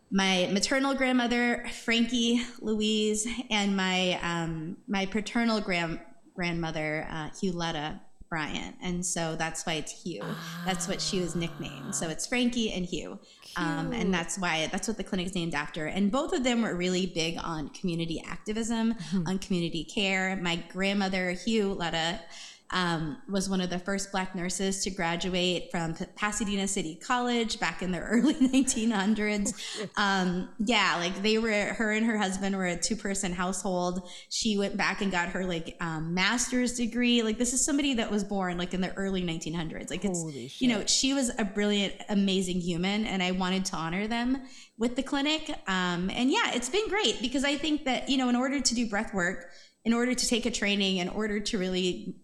my maternal grandmother, Frankie Louise, and my um, my paternal grand grandmother, uh, Hughetta Bryant, and so that's why it's Hugh. Ah. That's what she was nicknamed. So it's Frankie and Hugh, um, and that's why that's what the clinic is named after. And both of them were really big on community activism, mm-hmm. on community care. My grandmother, Hughetta um, was one of the first black nurses to graduate from Pasadena City College back in the early 1900s. Um, yeah, like they were, her and her husband were a two person household. She went back and got her like um, master's degree. Like this is somebody that was born like in the early 1900s. Like it's, you know, she was a brilliant, amazing human, and I wanted to honor them with the clinic. Um, and yeah, it's been great because I think that, you know, in order to do breath work, in order to take a training, in order to really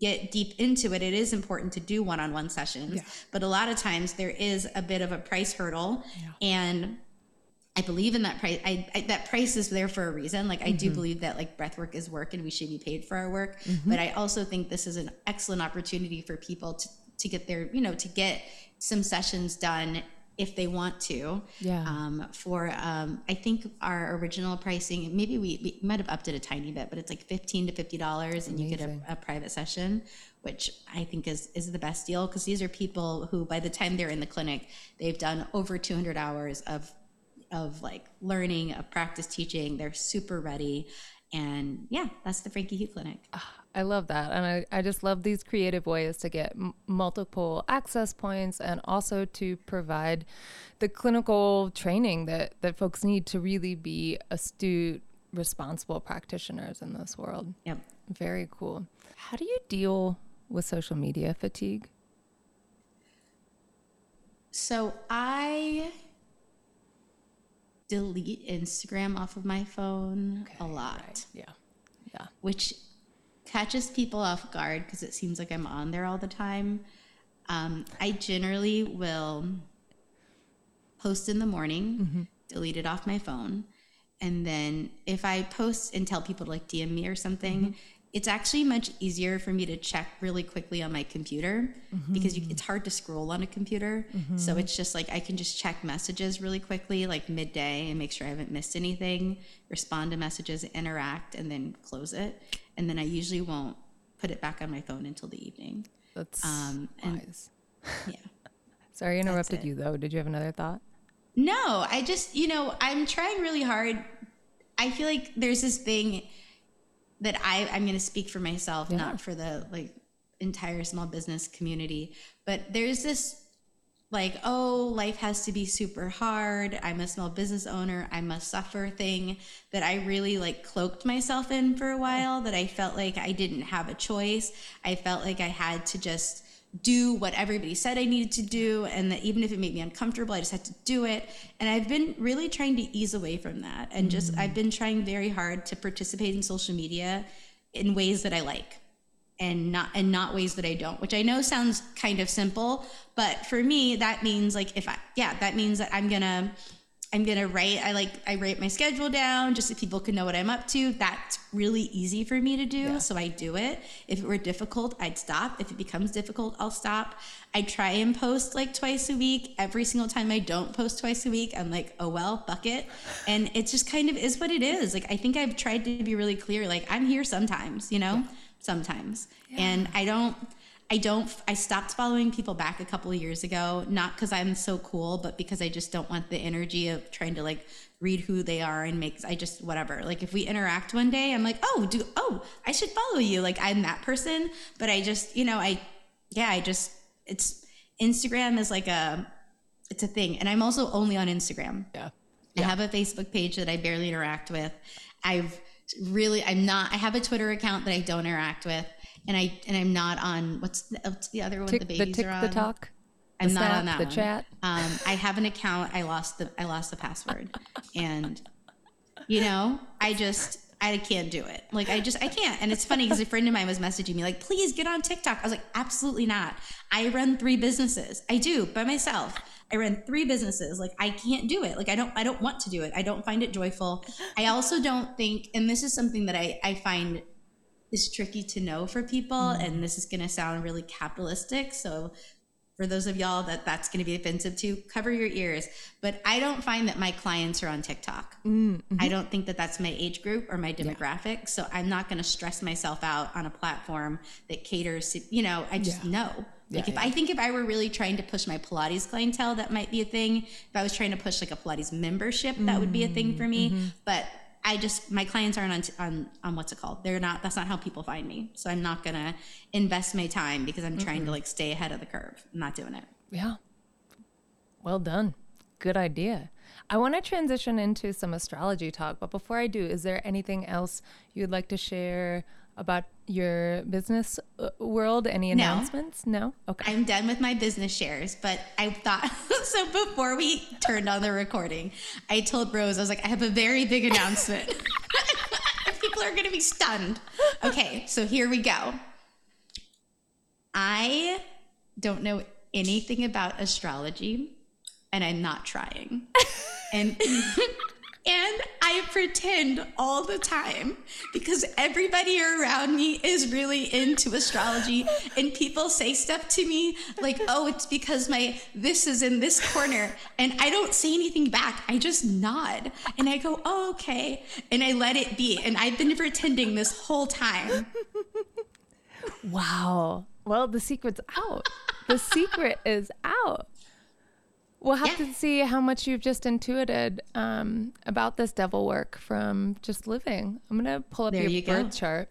get deep into it, it is important to do one-on-one sessions. Yeah. But a lot of times there is a bit of a price hurdle, yeah. and I believe in that price. I, I, that price is there for a reason. Like I mm-hmm. do believe that like breath work is work, and we should be paid for our work. Mm-hmm. But I also think this is an excellent opportunity for people to to get their you know to get some sessions done if they want to. Yeah. Um, for um, I think our original pricing, maybe we, we might have upped it a tiny bit, but it's like fifteen to fifty dollars, and you get a, a, private session, which I think is is the best deal because these are people who, by the time they're in the clinic, they've done over two hundred hours of of like learning, of practice teaching. They're super ready, and yeah, that's the Frankie Hugh Clinic. Ah, I love that. And I, I just love these creative ways to get m- multiple access points and also to provide the clinical training that, that folks need to really be astute, responsible practitioners in this world. Yep. Very cool. How do you deal with social media fatigue? So I delete Instagram off of my phone okay, a lot. Right. Yeah. Yeah. Which catches people off guard because it seems like I'm on there all the time. Um, I generally will post in the morning, mm-hmm. delete it off my phone, and then if I post and tell people to like DM me or something, mm-hmm. it's actually much easier for me to check really quickly on my computer mm-hmm. because you, it's hard to scroll on a computer. Mm-hmm. So it's just like I can just check messages really quickly, like midday, and make sure I haven't missed anything, respond to messages, interact, and then close it and then I usually won't put it back on my phone until the evening. That's um, and, wise. Yeah. Sorry, I interrupted you though. Did you have another thought? No, I just, you know, I'm trying really hard. I feel like there's this thing that I, I'm going to speak for myself, yeah. not for the like entire small business community, but there's this like, oh, life has to be super hard. I'm a small business owner. I must suffer thing that I really like cloaked myself in for a while, that I felt like I didn't have a choice. I felt like I had to just do what everybody said I needed to do, and that even if it made me uncomfortable, I just had to do it. And I've been really trying to ease away from that. And just, mm-hmm. I've been trying very hard to participate in social media in ways that I like and not and not ways that I don't, which I know sounds kind of simple, but for me that means like if I yeah, that means that I'm going to I'm gonna write. I like I write my schedule down just so people can know what I'm up to. That's really easy for me to do, yeah. so I do it. If it were difficult, I'd stop. If it becomes difficult, I'll stop. I try and post like twice a week. Every single time I don't post twice a week, I'm like, oh well, bucket. And it just kind of is what it is. Like I think I've tried to be really clear. Like I'm here sometimes, you know. Yeah sometimes. Yeah. And I don't I don't I stopped following people back a couple of years ago, not cuz I'm so cool, but because I just don't want the energy of trying to like read who they are and make I just whatever. Like if we interact one day, I'm like, "Oh, do oh, I should follow you." Like I'm that person, but I just, you know, I yeah, I just it's Instagram is like a it's a thing. And I'm also only on Instagram. Yeah. I have a Facebook page that I barely interact with. I've really, I'm not, I have a Twitter account that I don't interact with. And I, and I'm not on, what's the, what's the other one Tick, the the babies tick, are on? the talk. I'm the not snap, on that the one. chat. Um, I have an account. I lost the I lost the password, and you know, I just I can't do it. Like I just I can't. And it's funny because a friend of mine was messaging me like, "Please get on TikTok." I was like, "Absolutely not. I run three businesses. I do by myself. I run three businesses. Like I can't do it. Like I don't I don't want to do it. I don't find it joyful. I also don't think, and this is something that I I find is tricky to know for people mm-hmm. and this is going to sound really capitalistic so for those of y'all that that's going to be offensive to cover your ears but i don't find that my clients are on tiktok mm-hmm. i don't think that that's my age group or my demographic so i'm not going to stress myself out on a platform that caters to you know i just know like if i think if i were really trying to push my pilates clientele that might be a thing if i was trying to push like a pilates membership that would be a thing for me mm-hmm, mm-hmm. but I just my clients aren't on, on on what's it called? They're not. That's not how people find me. So I'm not gonna invest my time because I'm trying to mm-hmm. like stay ahead of the curve. I'm not doing it. Yeah. Well done. Good idea. I want to transition into some astrology talk, but before I do, is there anything else you'd like to share about your business uh, world? Any No. announcements? No? Okay. I'm done with my business shares, but I thought so before we turned on the recording, I told Rose, I was like, I have a very big announcement. People are gonna be stunned. Okay, so here we go. I don't know anything about astrology, and I'm not trying. And and I pretend all the time because everybody around me is really into astrology and people say stuff to me like, "Oh, it's because my this is in this corner." And I don't say anything back. I just nod and I go, "Oh, okay." And I let it be. And I've been pretending this whole time. Wow. Well, the secret's out. the secret is out. We'll have Yeah. to see how much you've just intuited um, about this devil work from just living. I'm going to pull up There your you go. birth chart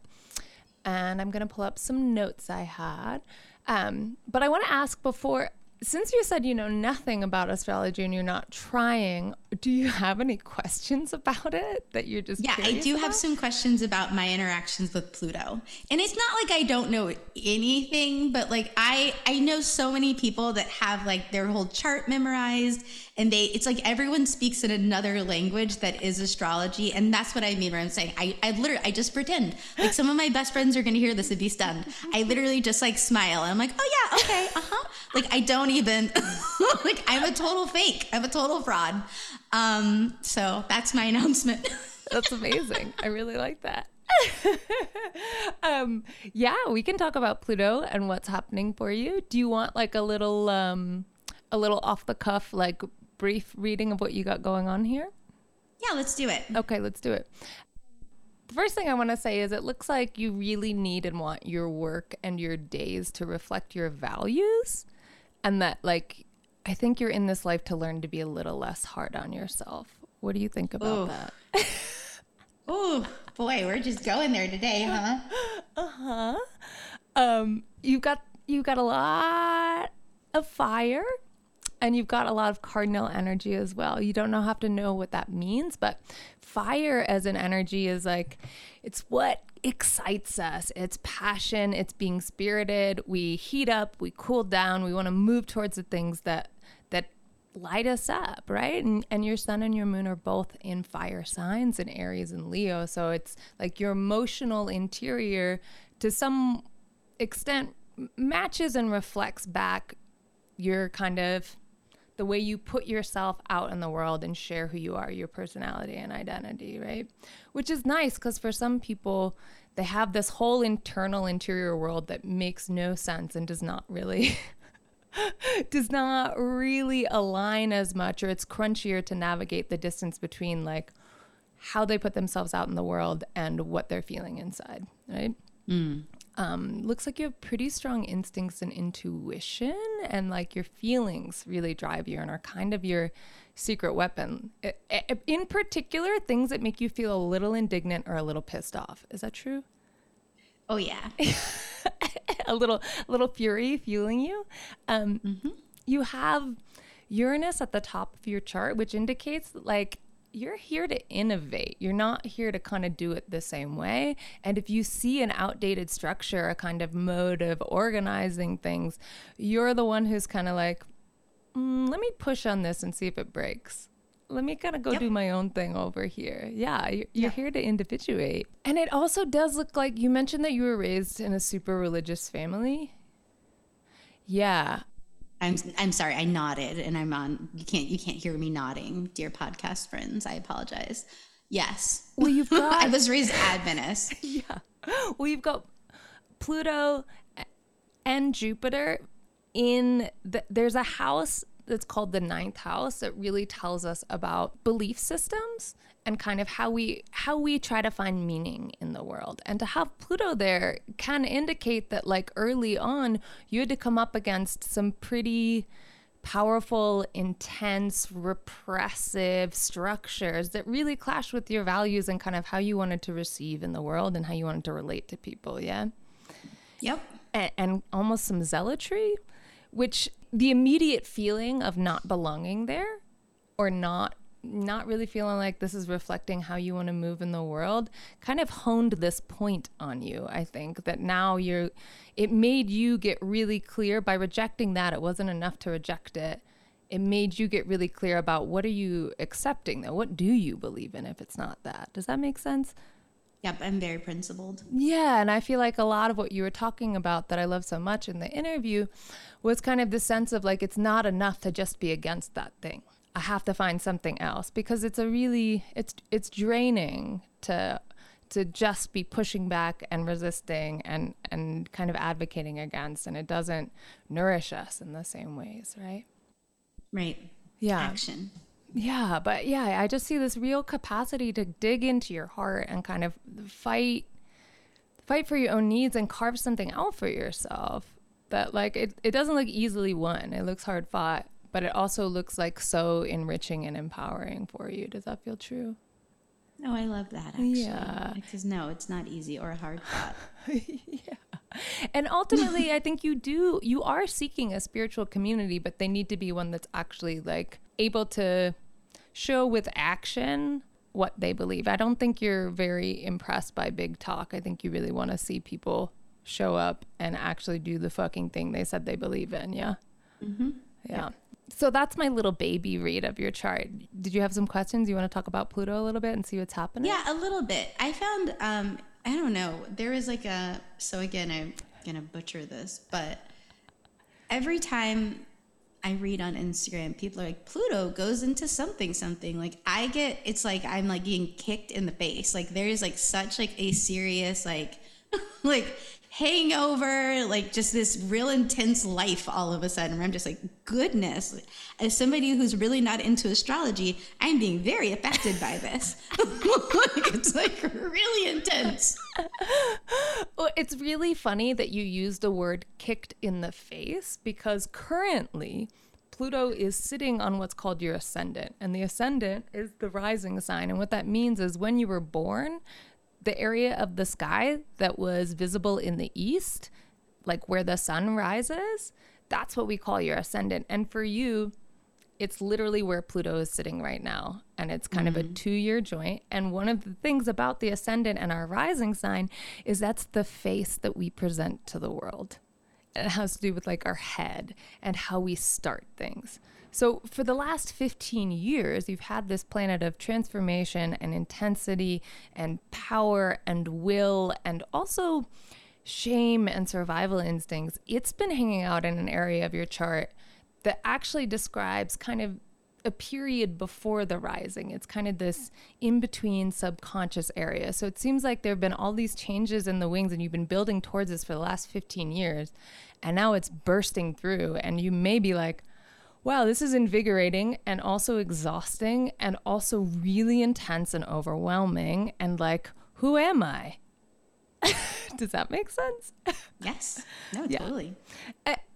and I'm going to pull up some notes I had. Um, but I want to ask before, since you said you know nothing about astrology and you're not trying, do you have any questions about it that you're just Yeah, I do have some questions about my interactions with Pluto. And it's not like I don't know anything, but like I I know so many people that have like their whole chart memorized and they it's like everyone speaks in another language that is astrology and that's what I mean when I'm saying I I literally I just pretend. Like some of my best friends are going to hear this and be stunned. I literally just like smile and I'm like, "Oh yeah, okay. Uh-huh." Like I don't even like I'm a total fake. I'm a total fraud. Um so that's my announcement. That's amazing. I really like that. um, yeah, we can talk about Pluto and what's happening for you. Do you want like a little, um, a little off the cuff, like brief reading of what you got going on here? Yeah, let's do it. Okay, let's do it. The first thing I want to say is it looks like you really need and want your work and your days to reflect your values. And that, like, I think you're in this life to learn to be a little less hard on yourself. What do you think about Ooh. that? Oh boy, we're just going there today, huh? Uh huh. Um you've got you've got a lot of fire and you've got a lot of cardinal energy as well you don't know have to know what that means but fire as an energy is like it's what excites us. It's passion. It's being spirited. We heat up. We cool down. We want to move towards the things that that light us up, right? And, and your sun and your moon are both in fire signs in Aries and Leo. So it's like your emotional interior to some extent matches and reflects back your kind of the way you put yourself out in the world and share who you are, your personality and identity, right? Which is nice because for some people, they have this whole internal interior world that makes no sense and does not really does not really align as much or it's crunchier to navigate the distance between like how they put themselves out in the world and what they're feeling inside right mm. Um, looks like you have pretty strong instincts and intuition and like your feelings really drive you and are kind of your secret weapon. In particular things that make you feel a little indignant or a little pissed off. Is that true? Oh yeah. a little a little fury fueling you? Um, you have Uranus at the top of your chart, which indicates like you're here to innovate. You're not here to kind of do it the same way. And if you see an outdated structure, a kind of mode of organizing things, you're the one who's kind of like, mm, let me push on this and see if it breaks. Let me kind of go yep. do my own thing over here. Yeah, you're, you're yeah. here to individuate. And it also does look like you mentioned that you were raised in a super religious family. Yeah, I'm I'm sorry, I nodded and I'm on you can't you can't hear me nodding, dear podcast friends. I apologize. Yes. Well you've got I was raised Adventist. yeah. Well you've got Pluto and Jupiter in the, there's a house that's called the ninth house that really tells us about belief systems and kind of how we how we try to find meaning in the world. And to have pluto there can indicate that like early on you had to come up against some pretty powerful intense repressive structures that really clashed with your values and kind of how you wanted to receive in the world and how you wanted to relate to people yeah? Yep. And, and almost some zealotry which the immediate feeling of not belonging there or not not really feeling like this is reflecting how you want to move in the world kind of honed this point on you i think that now you're it made you get really clear by rejecting that it wasn't enough to reject it it made you get really clear about what are you accepting though what do you believe in if it's not that does that make sense Yep, I'm very principled. Yeah, and I feel like a lot of what you were talking about that I love so much in the interview was kind of the sense of like it's not enough to just be against that thing. I have to find something else because it's a really it's it's draining to to just be pushing back and resisting and and kind of advocating against and it doesn't nourish us in the same ways, right? Right. Yeah. Action. Yeah, but yeah, I just see this real capacity to dig into your heart and kind of fight fight for your own needs and carve something out for yourself that like it, it doesn't look easily won. It looks hard fought but it also looks like so enriching and empowering for you. Does that feel true? No, I love that actually. Yeah. Because no, it's not easy or a hard thought. yeah. And ultimately, I think you do, you are seeking a spiritual community, but they need to be one that's actually like able to show with action what they believe. I don't think you're very impressed by big talk. I think you really want to see people show up and actually do the fucking thing they said they believe in. Yeah. Mm-hmm. Yeah. So that's my little baby read of your chart. Did you have some questions? You want to talk about Pluto a little bit and see what's happening? Yeah, a little bit. I found, um, I don't know, there is like a, so again, I'm going to butcher this, but every time I read on Instagram, people are like, Pluto goes into something, something. Like I get, it's like I'm like getting kicked in the face. Like there is like such like a serious, like, like hangover, like just this real intense life all of a sudden where I'm just like, goodness. As somebody who's really not into astrology, I'm being very affected by this. it's like really intense. well, it's really funny that you use the word kicked in the face because currently Pluto is sitting on what's called your ascendant, and the ascendant is the rising sign. And what that means is when you were born, the area of the sky that was visible in the east, like where the sun rises, that's what we call your ascendant. And for you, it's literally where Pluto is sitting right now. And it's kind mm-hmm. of a mm. two year joint. And one of the things about the ascendant and our rising sign is that's the face that we present to the world. It has to do with like our head and how we start things. So, for the last 15 years, you've had this planet of transformation and intensity and power and will and also shame and survival instincts. It's been hanging out in an area of your chart that actually describes kind of a period before the rising. It's kind of this in between subconscious area. So it seems like there have been all these changes in the wings, and you've been building towards this for the last 15 years. And now it's bursting through, and you may be like, wow, this is invigorating and also exhausting and also really intense and overwhelming. And like, who am I? Does that make sense? Yes. No, yeah. totally.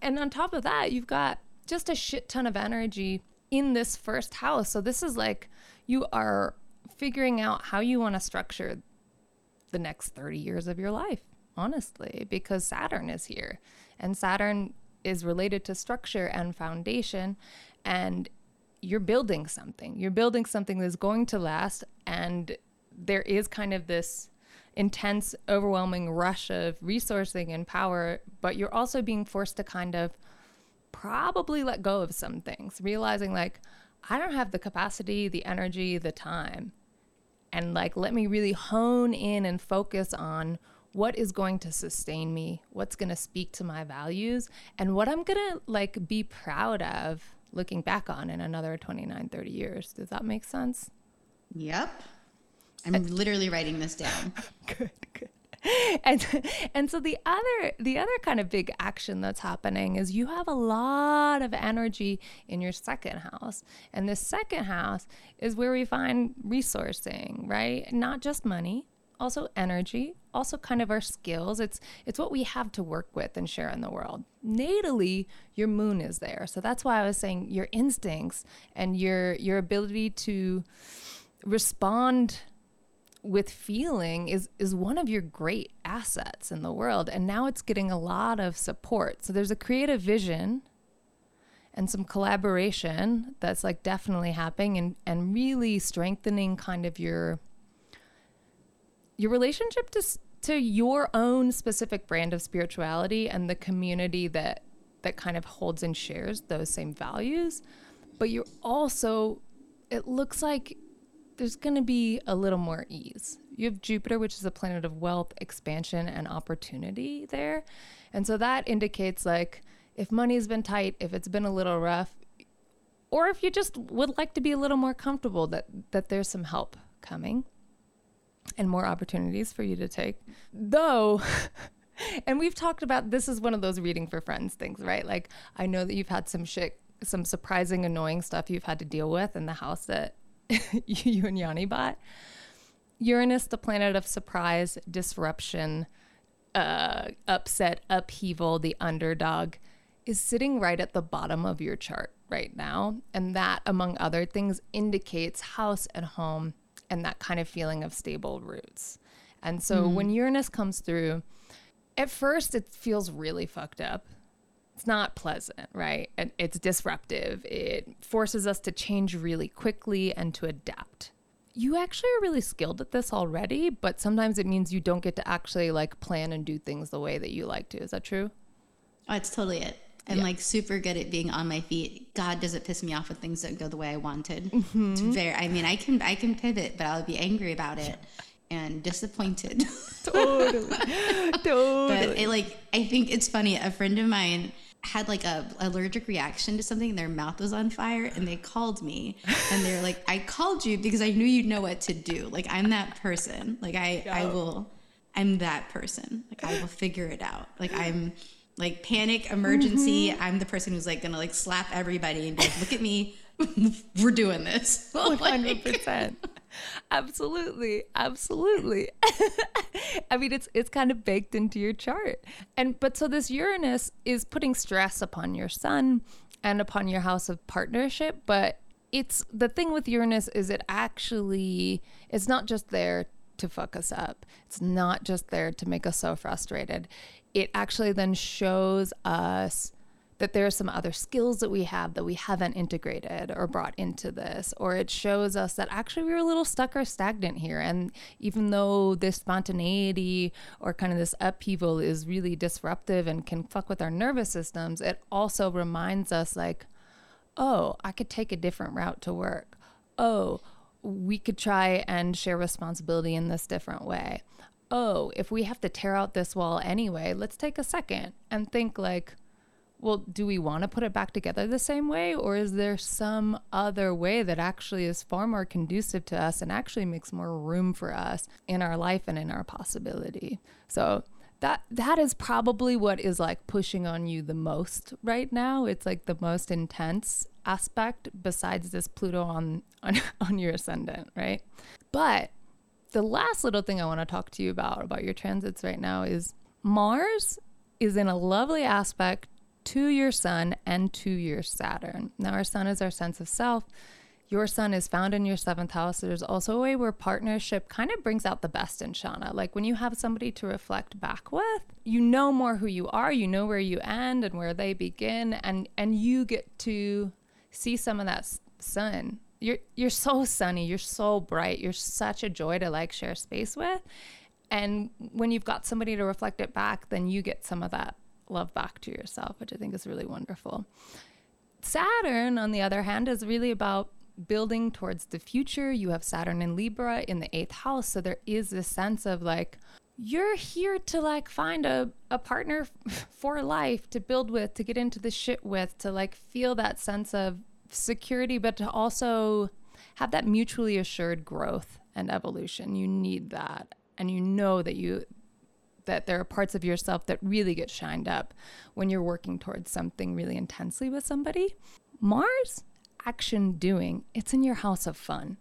And on top of that, you've got just a shit ton of energy in this first house. So this is like you are figuring out how you want to structure the next 30 years of your life, honestly, because Saturn is here. And Saturn is related to structure and foundation and you're building something. You're building something that's going to last and there is kind of this intense overwhelming rush of resourcing and power, but you're also being forced to kind of probably let go of some things, realizing like I don't have the capacity, the energy, the time. And like let me really hone in and focus on what is going to sustain me, what's going to speak to my values, and what I'm going to like be proud of looking back on in another 29, 30 years. Does that make sense? Yep. I'm literally writing this down. good, good. And and so the other the other kind of big action that's happening is you have a lot of energy in your second house. And the second house is where we find resourcing, right? Not just money, also energy, also kind of our skills. It's it's what we have to work with and share in the world. Natally, your moon is there. So that's why I was saying your instincts and your your ability to respond with feeling is is one of your great assets in the world and now it's getting a lot of support. So there's a creative vision and some collaboration that's like definitely happening and and really strengthening kind of your your relationship to to your own specific brand of spirituality and the community that that kind of holds and shares those same values but you're also it looks like there's going to be a little more ease. You have jupiter which is a planet of wealth expansion and opportunity there. And so that indicates like if money's been tight if it's been a little rough or if you just would like to be a little more comfortable that that there's some help coming and more opportunities for you to take. Though, and we've talked about this is one of those reading for friends things, right? Like, I know that you've had some shit, some surprising, annoying stuff you've had to deal with in the house that you and Yanni bought. Uranus, the planet of surprise, disruption, uh, upset, upheaval, the underdog, is sitting right at the bottom of your chart right now. And that, among other things, indicates house and home and that kind of feeling of stable roots. And so mm. when Uranus comes through, at first it feels really fucked up. It's not pleasant, right? And it's disruptive. It forces us to change really quickly and to adapt. You actually are really skilled at this already, but sometimes it means you don't get to actually like plan and do things the way that you like to. Is that true? Oh, it's totally it. I'm yeah. like super good at being on my feet. God, does it piss me off when things don't go the way I wanted? Mm-hmm. It's very. I mean, I can I can pivot, but I'll be angry about it and disappointed. totally, totally. But it like I think it's funny. A friend of mine had like a allergic reaction to something. Their mouth was on fire, and they called me, and they're like, "I called you because I knew you'd know what to do. Like I'm that person. Like I yeah. I will." I'm that person. Like I will figure it out. Like I'm like panic emergency. Mm-hmm. i'm the person who's like gonna like slap everybody and be like look at me. We're doing this. 100% absolutely. Absolutely. I mean it's it's kind of baked into your chart. And but so this uranus is putting stress upon your sun and upon your house of partnership but it's the thing with uranus is it actually it's not just there to fuck us up. It's not just there to make us so frustrated it actually then shows us that there are some other skills that we have that we haven't integrated or brought into this or it shows us that actually we are a little stuck or stagnant here. And even though this spontaneity or kind of this upheaval is really disruptive and can fuck with our nervous systems it also reminds us like oh i could take a different route to work. Oh we could try and share responsibility in this different way oh, if we have to tear out this wall anyway, let's take a second and think like, well, do we want to put it back together the same way? Or is there some other way that actually is far more conducive to us and actually makes more room for us in our life and in our possibility? So that that is probably what is like pushing on you the most right now. It's like the most intense aspect besides this Pluto on on, on your ascendant, right? But the last little thing I want to talk to you about about your transits right now is Mars is in a lovely aspect to your sun and to your Saturn. Now, our sun is our sense of self. your sun is found in your seventh house. There's also a way where partnership kind of brings out the best in Chauna. Like when you have somebody to reflect back with, you know more who you are, you know where you end and where they begin, and and you get to see some of that sun. You're you're so sunny, you're so bright, you're such a joy to like share space with. And when you've got somebody to reflect it back, then you get some of that love back to yourself, which I think is really wonderful. Saturn, on the other hand, is really about building towards the future. You have Saturn in Libra in the eighth house. So there is this sense of like, you're here to like find a, a partner for life to build with, to get into the shit with, to like feel that sense of security, but to also have that mutually assured growth and evolution. You need that. And you know that you that there are parts of yourself that really get shined up when you're working towards something really intensely with somebody. Mars action doing, it's in your house of fun.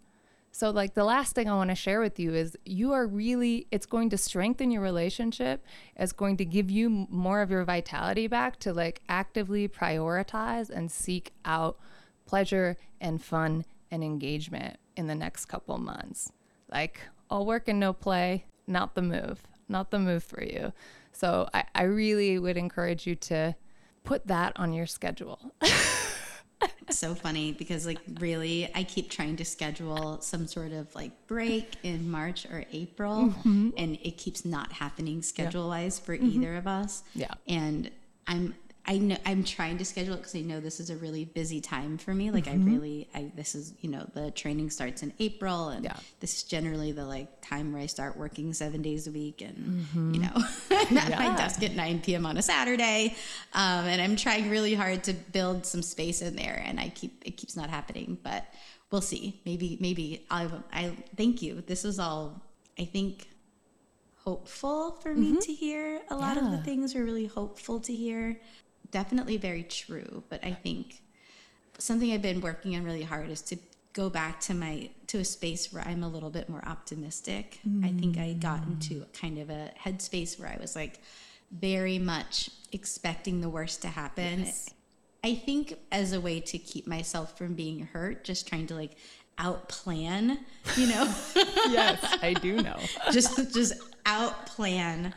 So, like, the last thing I want to share with you is you are really, it's going to strengthen your relationship. It's going to give you more of your vitality back to like actively prioritize and seek out pleasure and fun and engagement in the next couple months. Like, all work and no play, not the move, not the move for you. So, I, I really would encourage you to put that on your schedule. so funny because like really I keep trying to schedule some sort of like break in March or April mm-hmm. and it keeps not happening schedule wise yeah. for mm-hmm. either of us. Yeah. And I'm I know I'm trying to schedule it because I know this is a really busy time for me. Like mm-hmm. I really, I this is you know the training starts in April, and yeah. this is generally the like time where I start working seven days a week, and mm-hmm. you know I'm at my desk at 9 p.m. on a Saturday, um, and I'm trying really hard to build some space in there, and I keep it keeps not happening, but we'll see. Maybe maybe I I thank you. This was all I think hopeful for me mm-hmm. to hear. A lot yeah. of the things were really hopeful to hear definitely very true. But I think something I've been working on really hard is to go back to my to a space where I'm a little bit more optimistic. Mm. I think I got mm. into kind of a headspace where I was like very much expecting the worst to happen. Yes. I think as a way to keep myself from being hurt, just trying to like outplan, you know. yes, I do know. just just outplan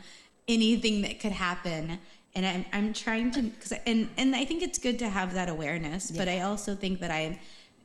anything that could happen and I'm, I'm trying to cause I, and and I think it's good to have that awareness yeah. but I also think that I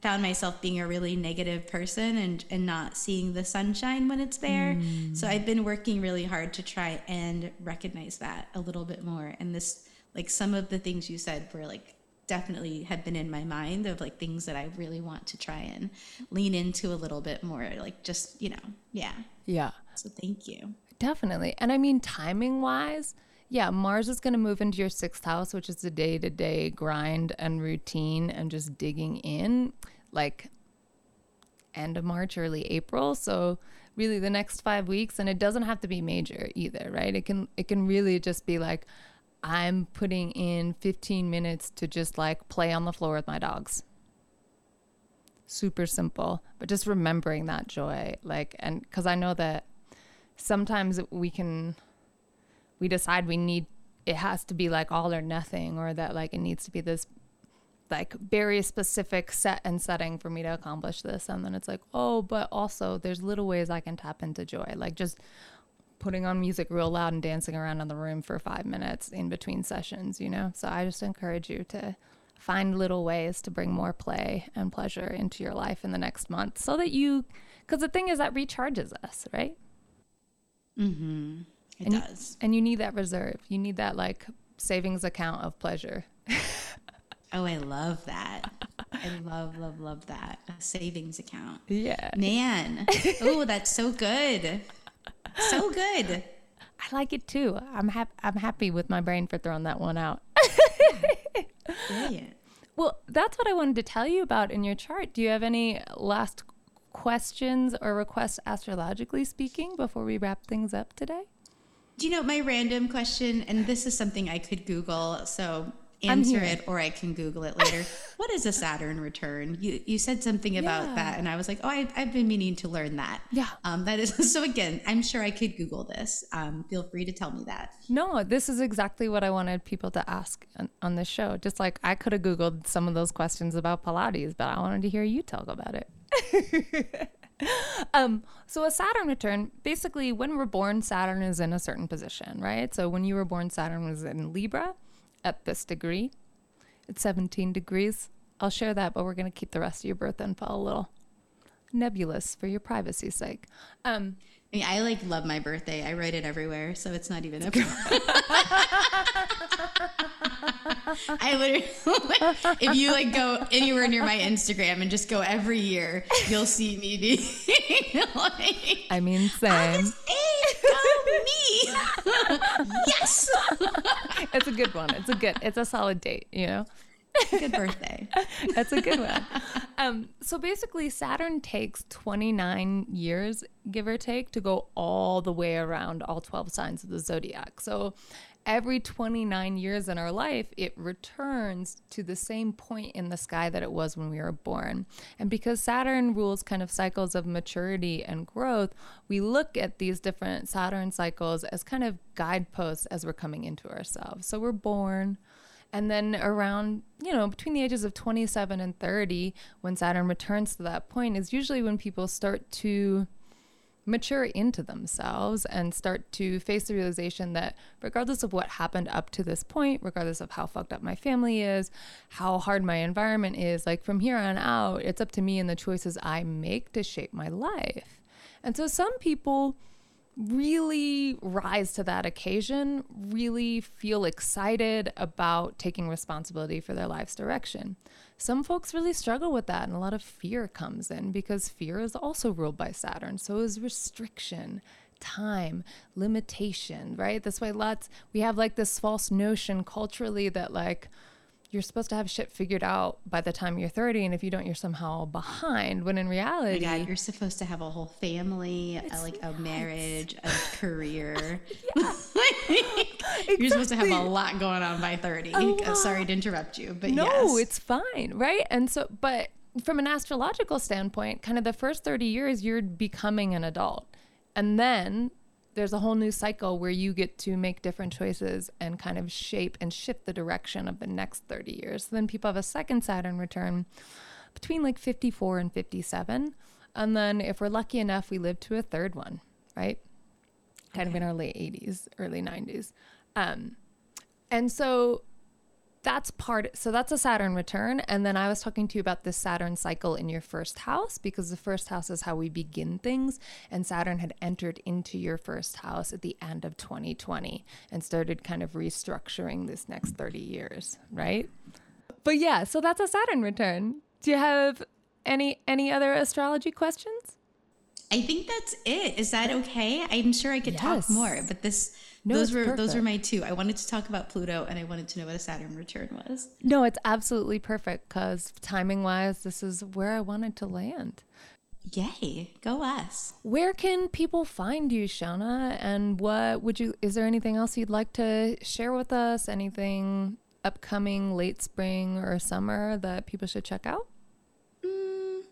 found myself being a really negative person and and not seeing the sunshine when it's there. Mm. so I've been working really hard to try and recognize that a little bit more. And this like some of the things you said were like definitely have been in my mind of like things that I really want to try and lean into a little bit more like just you know yeah. Yeah. So thank you. Definitely. And I mean timing wise yeah, Mars is going to move into your sixth house, which is the day to day grind and routine and just digging in, like end of March, early April. So really the next five weeks, and it doesn't have to be major either, right? It can it can really just be like I'm putting in 15 minutes to just like play on the floor with my dogs. Super simple, but just remembering that joy, like, and because I know that sometimes we can we decide we need it has to be like all or nothing or that like it needs to be this like very specific set and setting for me to accomplish this. And then it's like oh but also there's little ways i can tap into joy like just putting on music real loud and dancing around in the room for five minutes in between sessions you know? So i just encourage you to find little ways to bring more play and pleasure into your life in the next month so that you because the thing is that recharges us right? Mm-hmm it and does. You, and you need that reserve. You need that like savings account of pleasure. oh, I love that. I love, love, love that. A savings account. Yeah. Man. oh, that's so good. So good. I like it too. I'm happy. I'm happy with my brain for throwing that one out. Brilliant. Well, that's what I wanted to tell you about in your chart. Do you have any last questions or requests astrologically speaking before we wrap things up today? Do you know my random question? And this is something I could Google. So answer it or I can Google it later. what is a Saturn return? You you said something about Yeah. that, and I was like, oh, I, I've been meaning to learn that. Yeah. Um, that is so. Again, I'm sure I could Google this. Um, feel free to tell me that. No, this is exactly what I wanted people to ask on, on this show. Just like I could have Googled some of those questions about Pilates, but I wanted to hear you talk about it. um, so a Saturn return, basically when we're born, Saturn is in a certain position, right? So when you were born, Saturn was in Libra at this degree. It's 17 degrees. I'll share that, but we're going to keep the rest of your birth info a little nebulous for your privacy's sake. Um, I mean, I like love my birthday. I write it everywhere, so it's not even a. I literally, if you like go anywhere near my Instagram and just go every year, you'll see me be like, I mean, same. August 8th, go me! yes! It's a good one. It's a good, it's a solid date, you know? Good birthday. That's a good one. Um, so basically, Saturn takes 29 years, give or take, to go all the way around all 12 signs of the zodiac. So every 29 years in our life, it returns to the same point in the sky that it was when we were born. And because Saturn rules kind of cycles of maturity and growth, we look at these different Saturn cycles as kind of guideposts as we're coming into ourselves. So we're born. And then around, you know, between the ages of 27 and 30, when Saturn returns to that point, is usually when people start to mature into themselves and start to face the realization that regardless of what happened up to this point, regardless of how fucked up my family is, how hard my environment is, like from here on out, it's up to me and the choices I make to shape my life. And so some people really rise to that occasion, really feel excited about taking responsibility for their life's direction. Some folks really struggle with that, and a lot of fear comes in because fear is also ruled by Saturn. So is restriction, time, limitation, right? That's why lots, we have like this false notion culturally that like, you're supposed to have shit figured out by the time you're 30 and if you don't you're somehow behind when in reality Yeah, you're supposed to have a whole family, a, like a marriage, a career. You're supposed to have a lot going on by 30. Uh, Sorry to interrupt you, but No, yes. it's fine, right? And so, but from an astrological standpoint, kind of the first 30 years, you're becoming an adult. And then there's a whole new cycle where you get to make different choices and kind of shape and shift the direction of the next 30 years. So then people have a second Saturn return between like 54 and 57. And then if we're lucky enough, we live to a third one, right? Kind of in our late 80s, early 90s. Um, and so that's part so that's a saturn return. And then i was talking to you about this saturn cycle in your first house because the first house is how we begin things. And saturn had entered into your first house at the end of 2020 and started kind of restructuring this next 30 years right? But yeah so that's a saturn return. Do you have any any other astrology questions I think that's it. Is that okay? I'm sure I could talk more, but this No, those were those were my two. I wanted to talk about Pluto and I wanted to know what a Saturn return was. no it's absolutely perfect because timing wise this is where i wanted to land Yay, go us. Where can people find you, Chauna? And what would you, is there anything else you'd like to share with us? Anything upcoming late spring or summer that people should check out? Mm,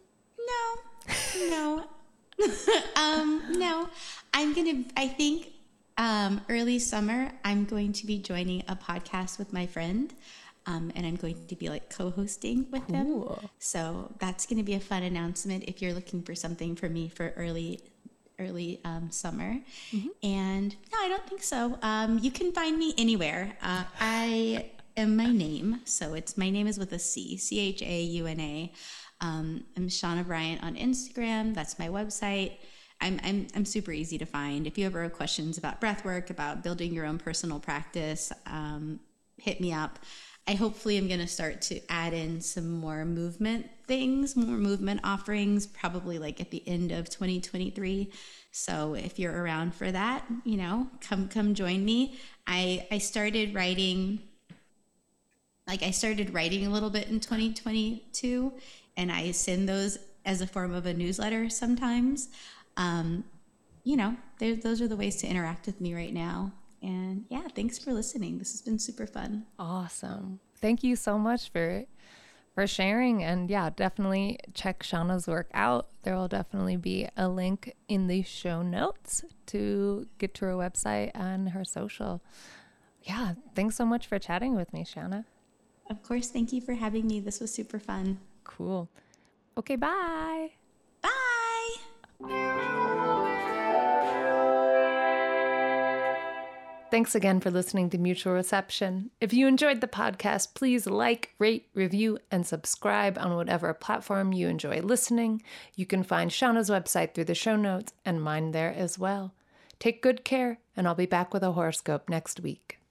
no, no, um, no. I'm gonna. I think um, early summer. I'm going to be joining a podcast with my friend, um, and I'm going to be like co-hosting with them. So that's going to be a fun announcement if you're looking for something for me for early early um, summer. And no, I don't think so. Um, you can find me anywhere. Uh, I am my name, so it's my name is with a C, C H A U N A. Um, I'm Chauna Bryant on Instagram. That's my website. I'm, I'm, I'm super easy to find. If you ever have questions about breath work, about building your own personal practice, um, hit me up. I hopefully am going to start to add in some more movement things, more movement offerings, probably like at the end of 2023. So if you're around for that, you know, come come join me. I I started writing like I started writing a little bit in 2022 and I send those as a form of a newsletter sometimes. Um, you know, those are the ways to interact with me right now. And yeah, thanks for listening. This has been super fun. Awesome. thank you so much for for sharing and yeah definitely check chauna's work out there will definitely be a link in the show notes to get to her website and her social yeah thanks so much for chatting with me chauna of course thank you for having me this was super fun cool okay bye Bye. Thanks again for listening to Mutual Reception. If you enjoyed the podcast, please like, rate, review, and subscribe on whatever platform you enjoy listening. You can find Chauna's website through the show notes and mine there as well. Take good care, and I'll be back with a horoscope next week.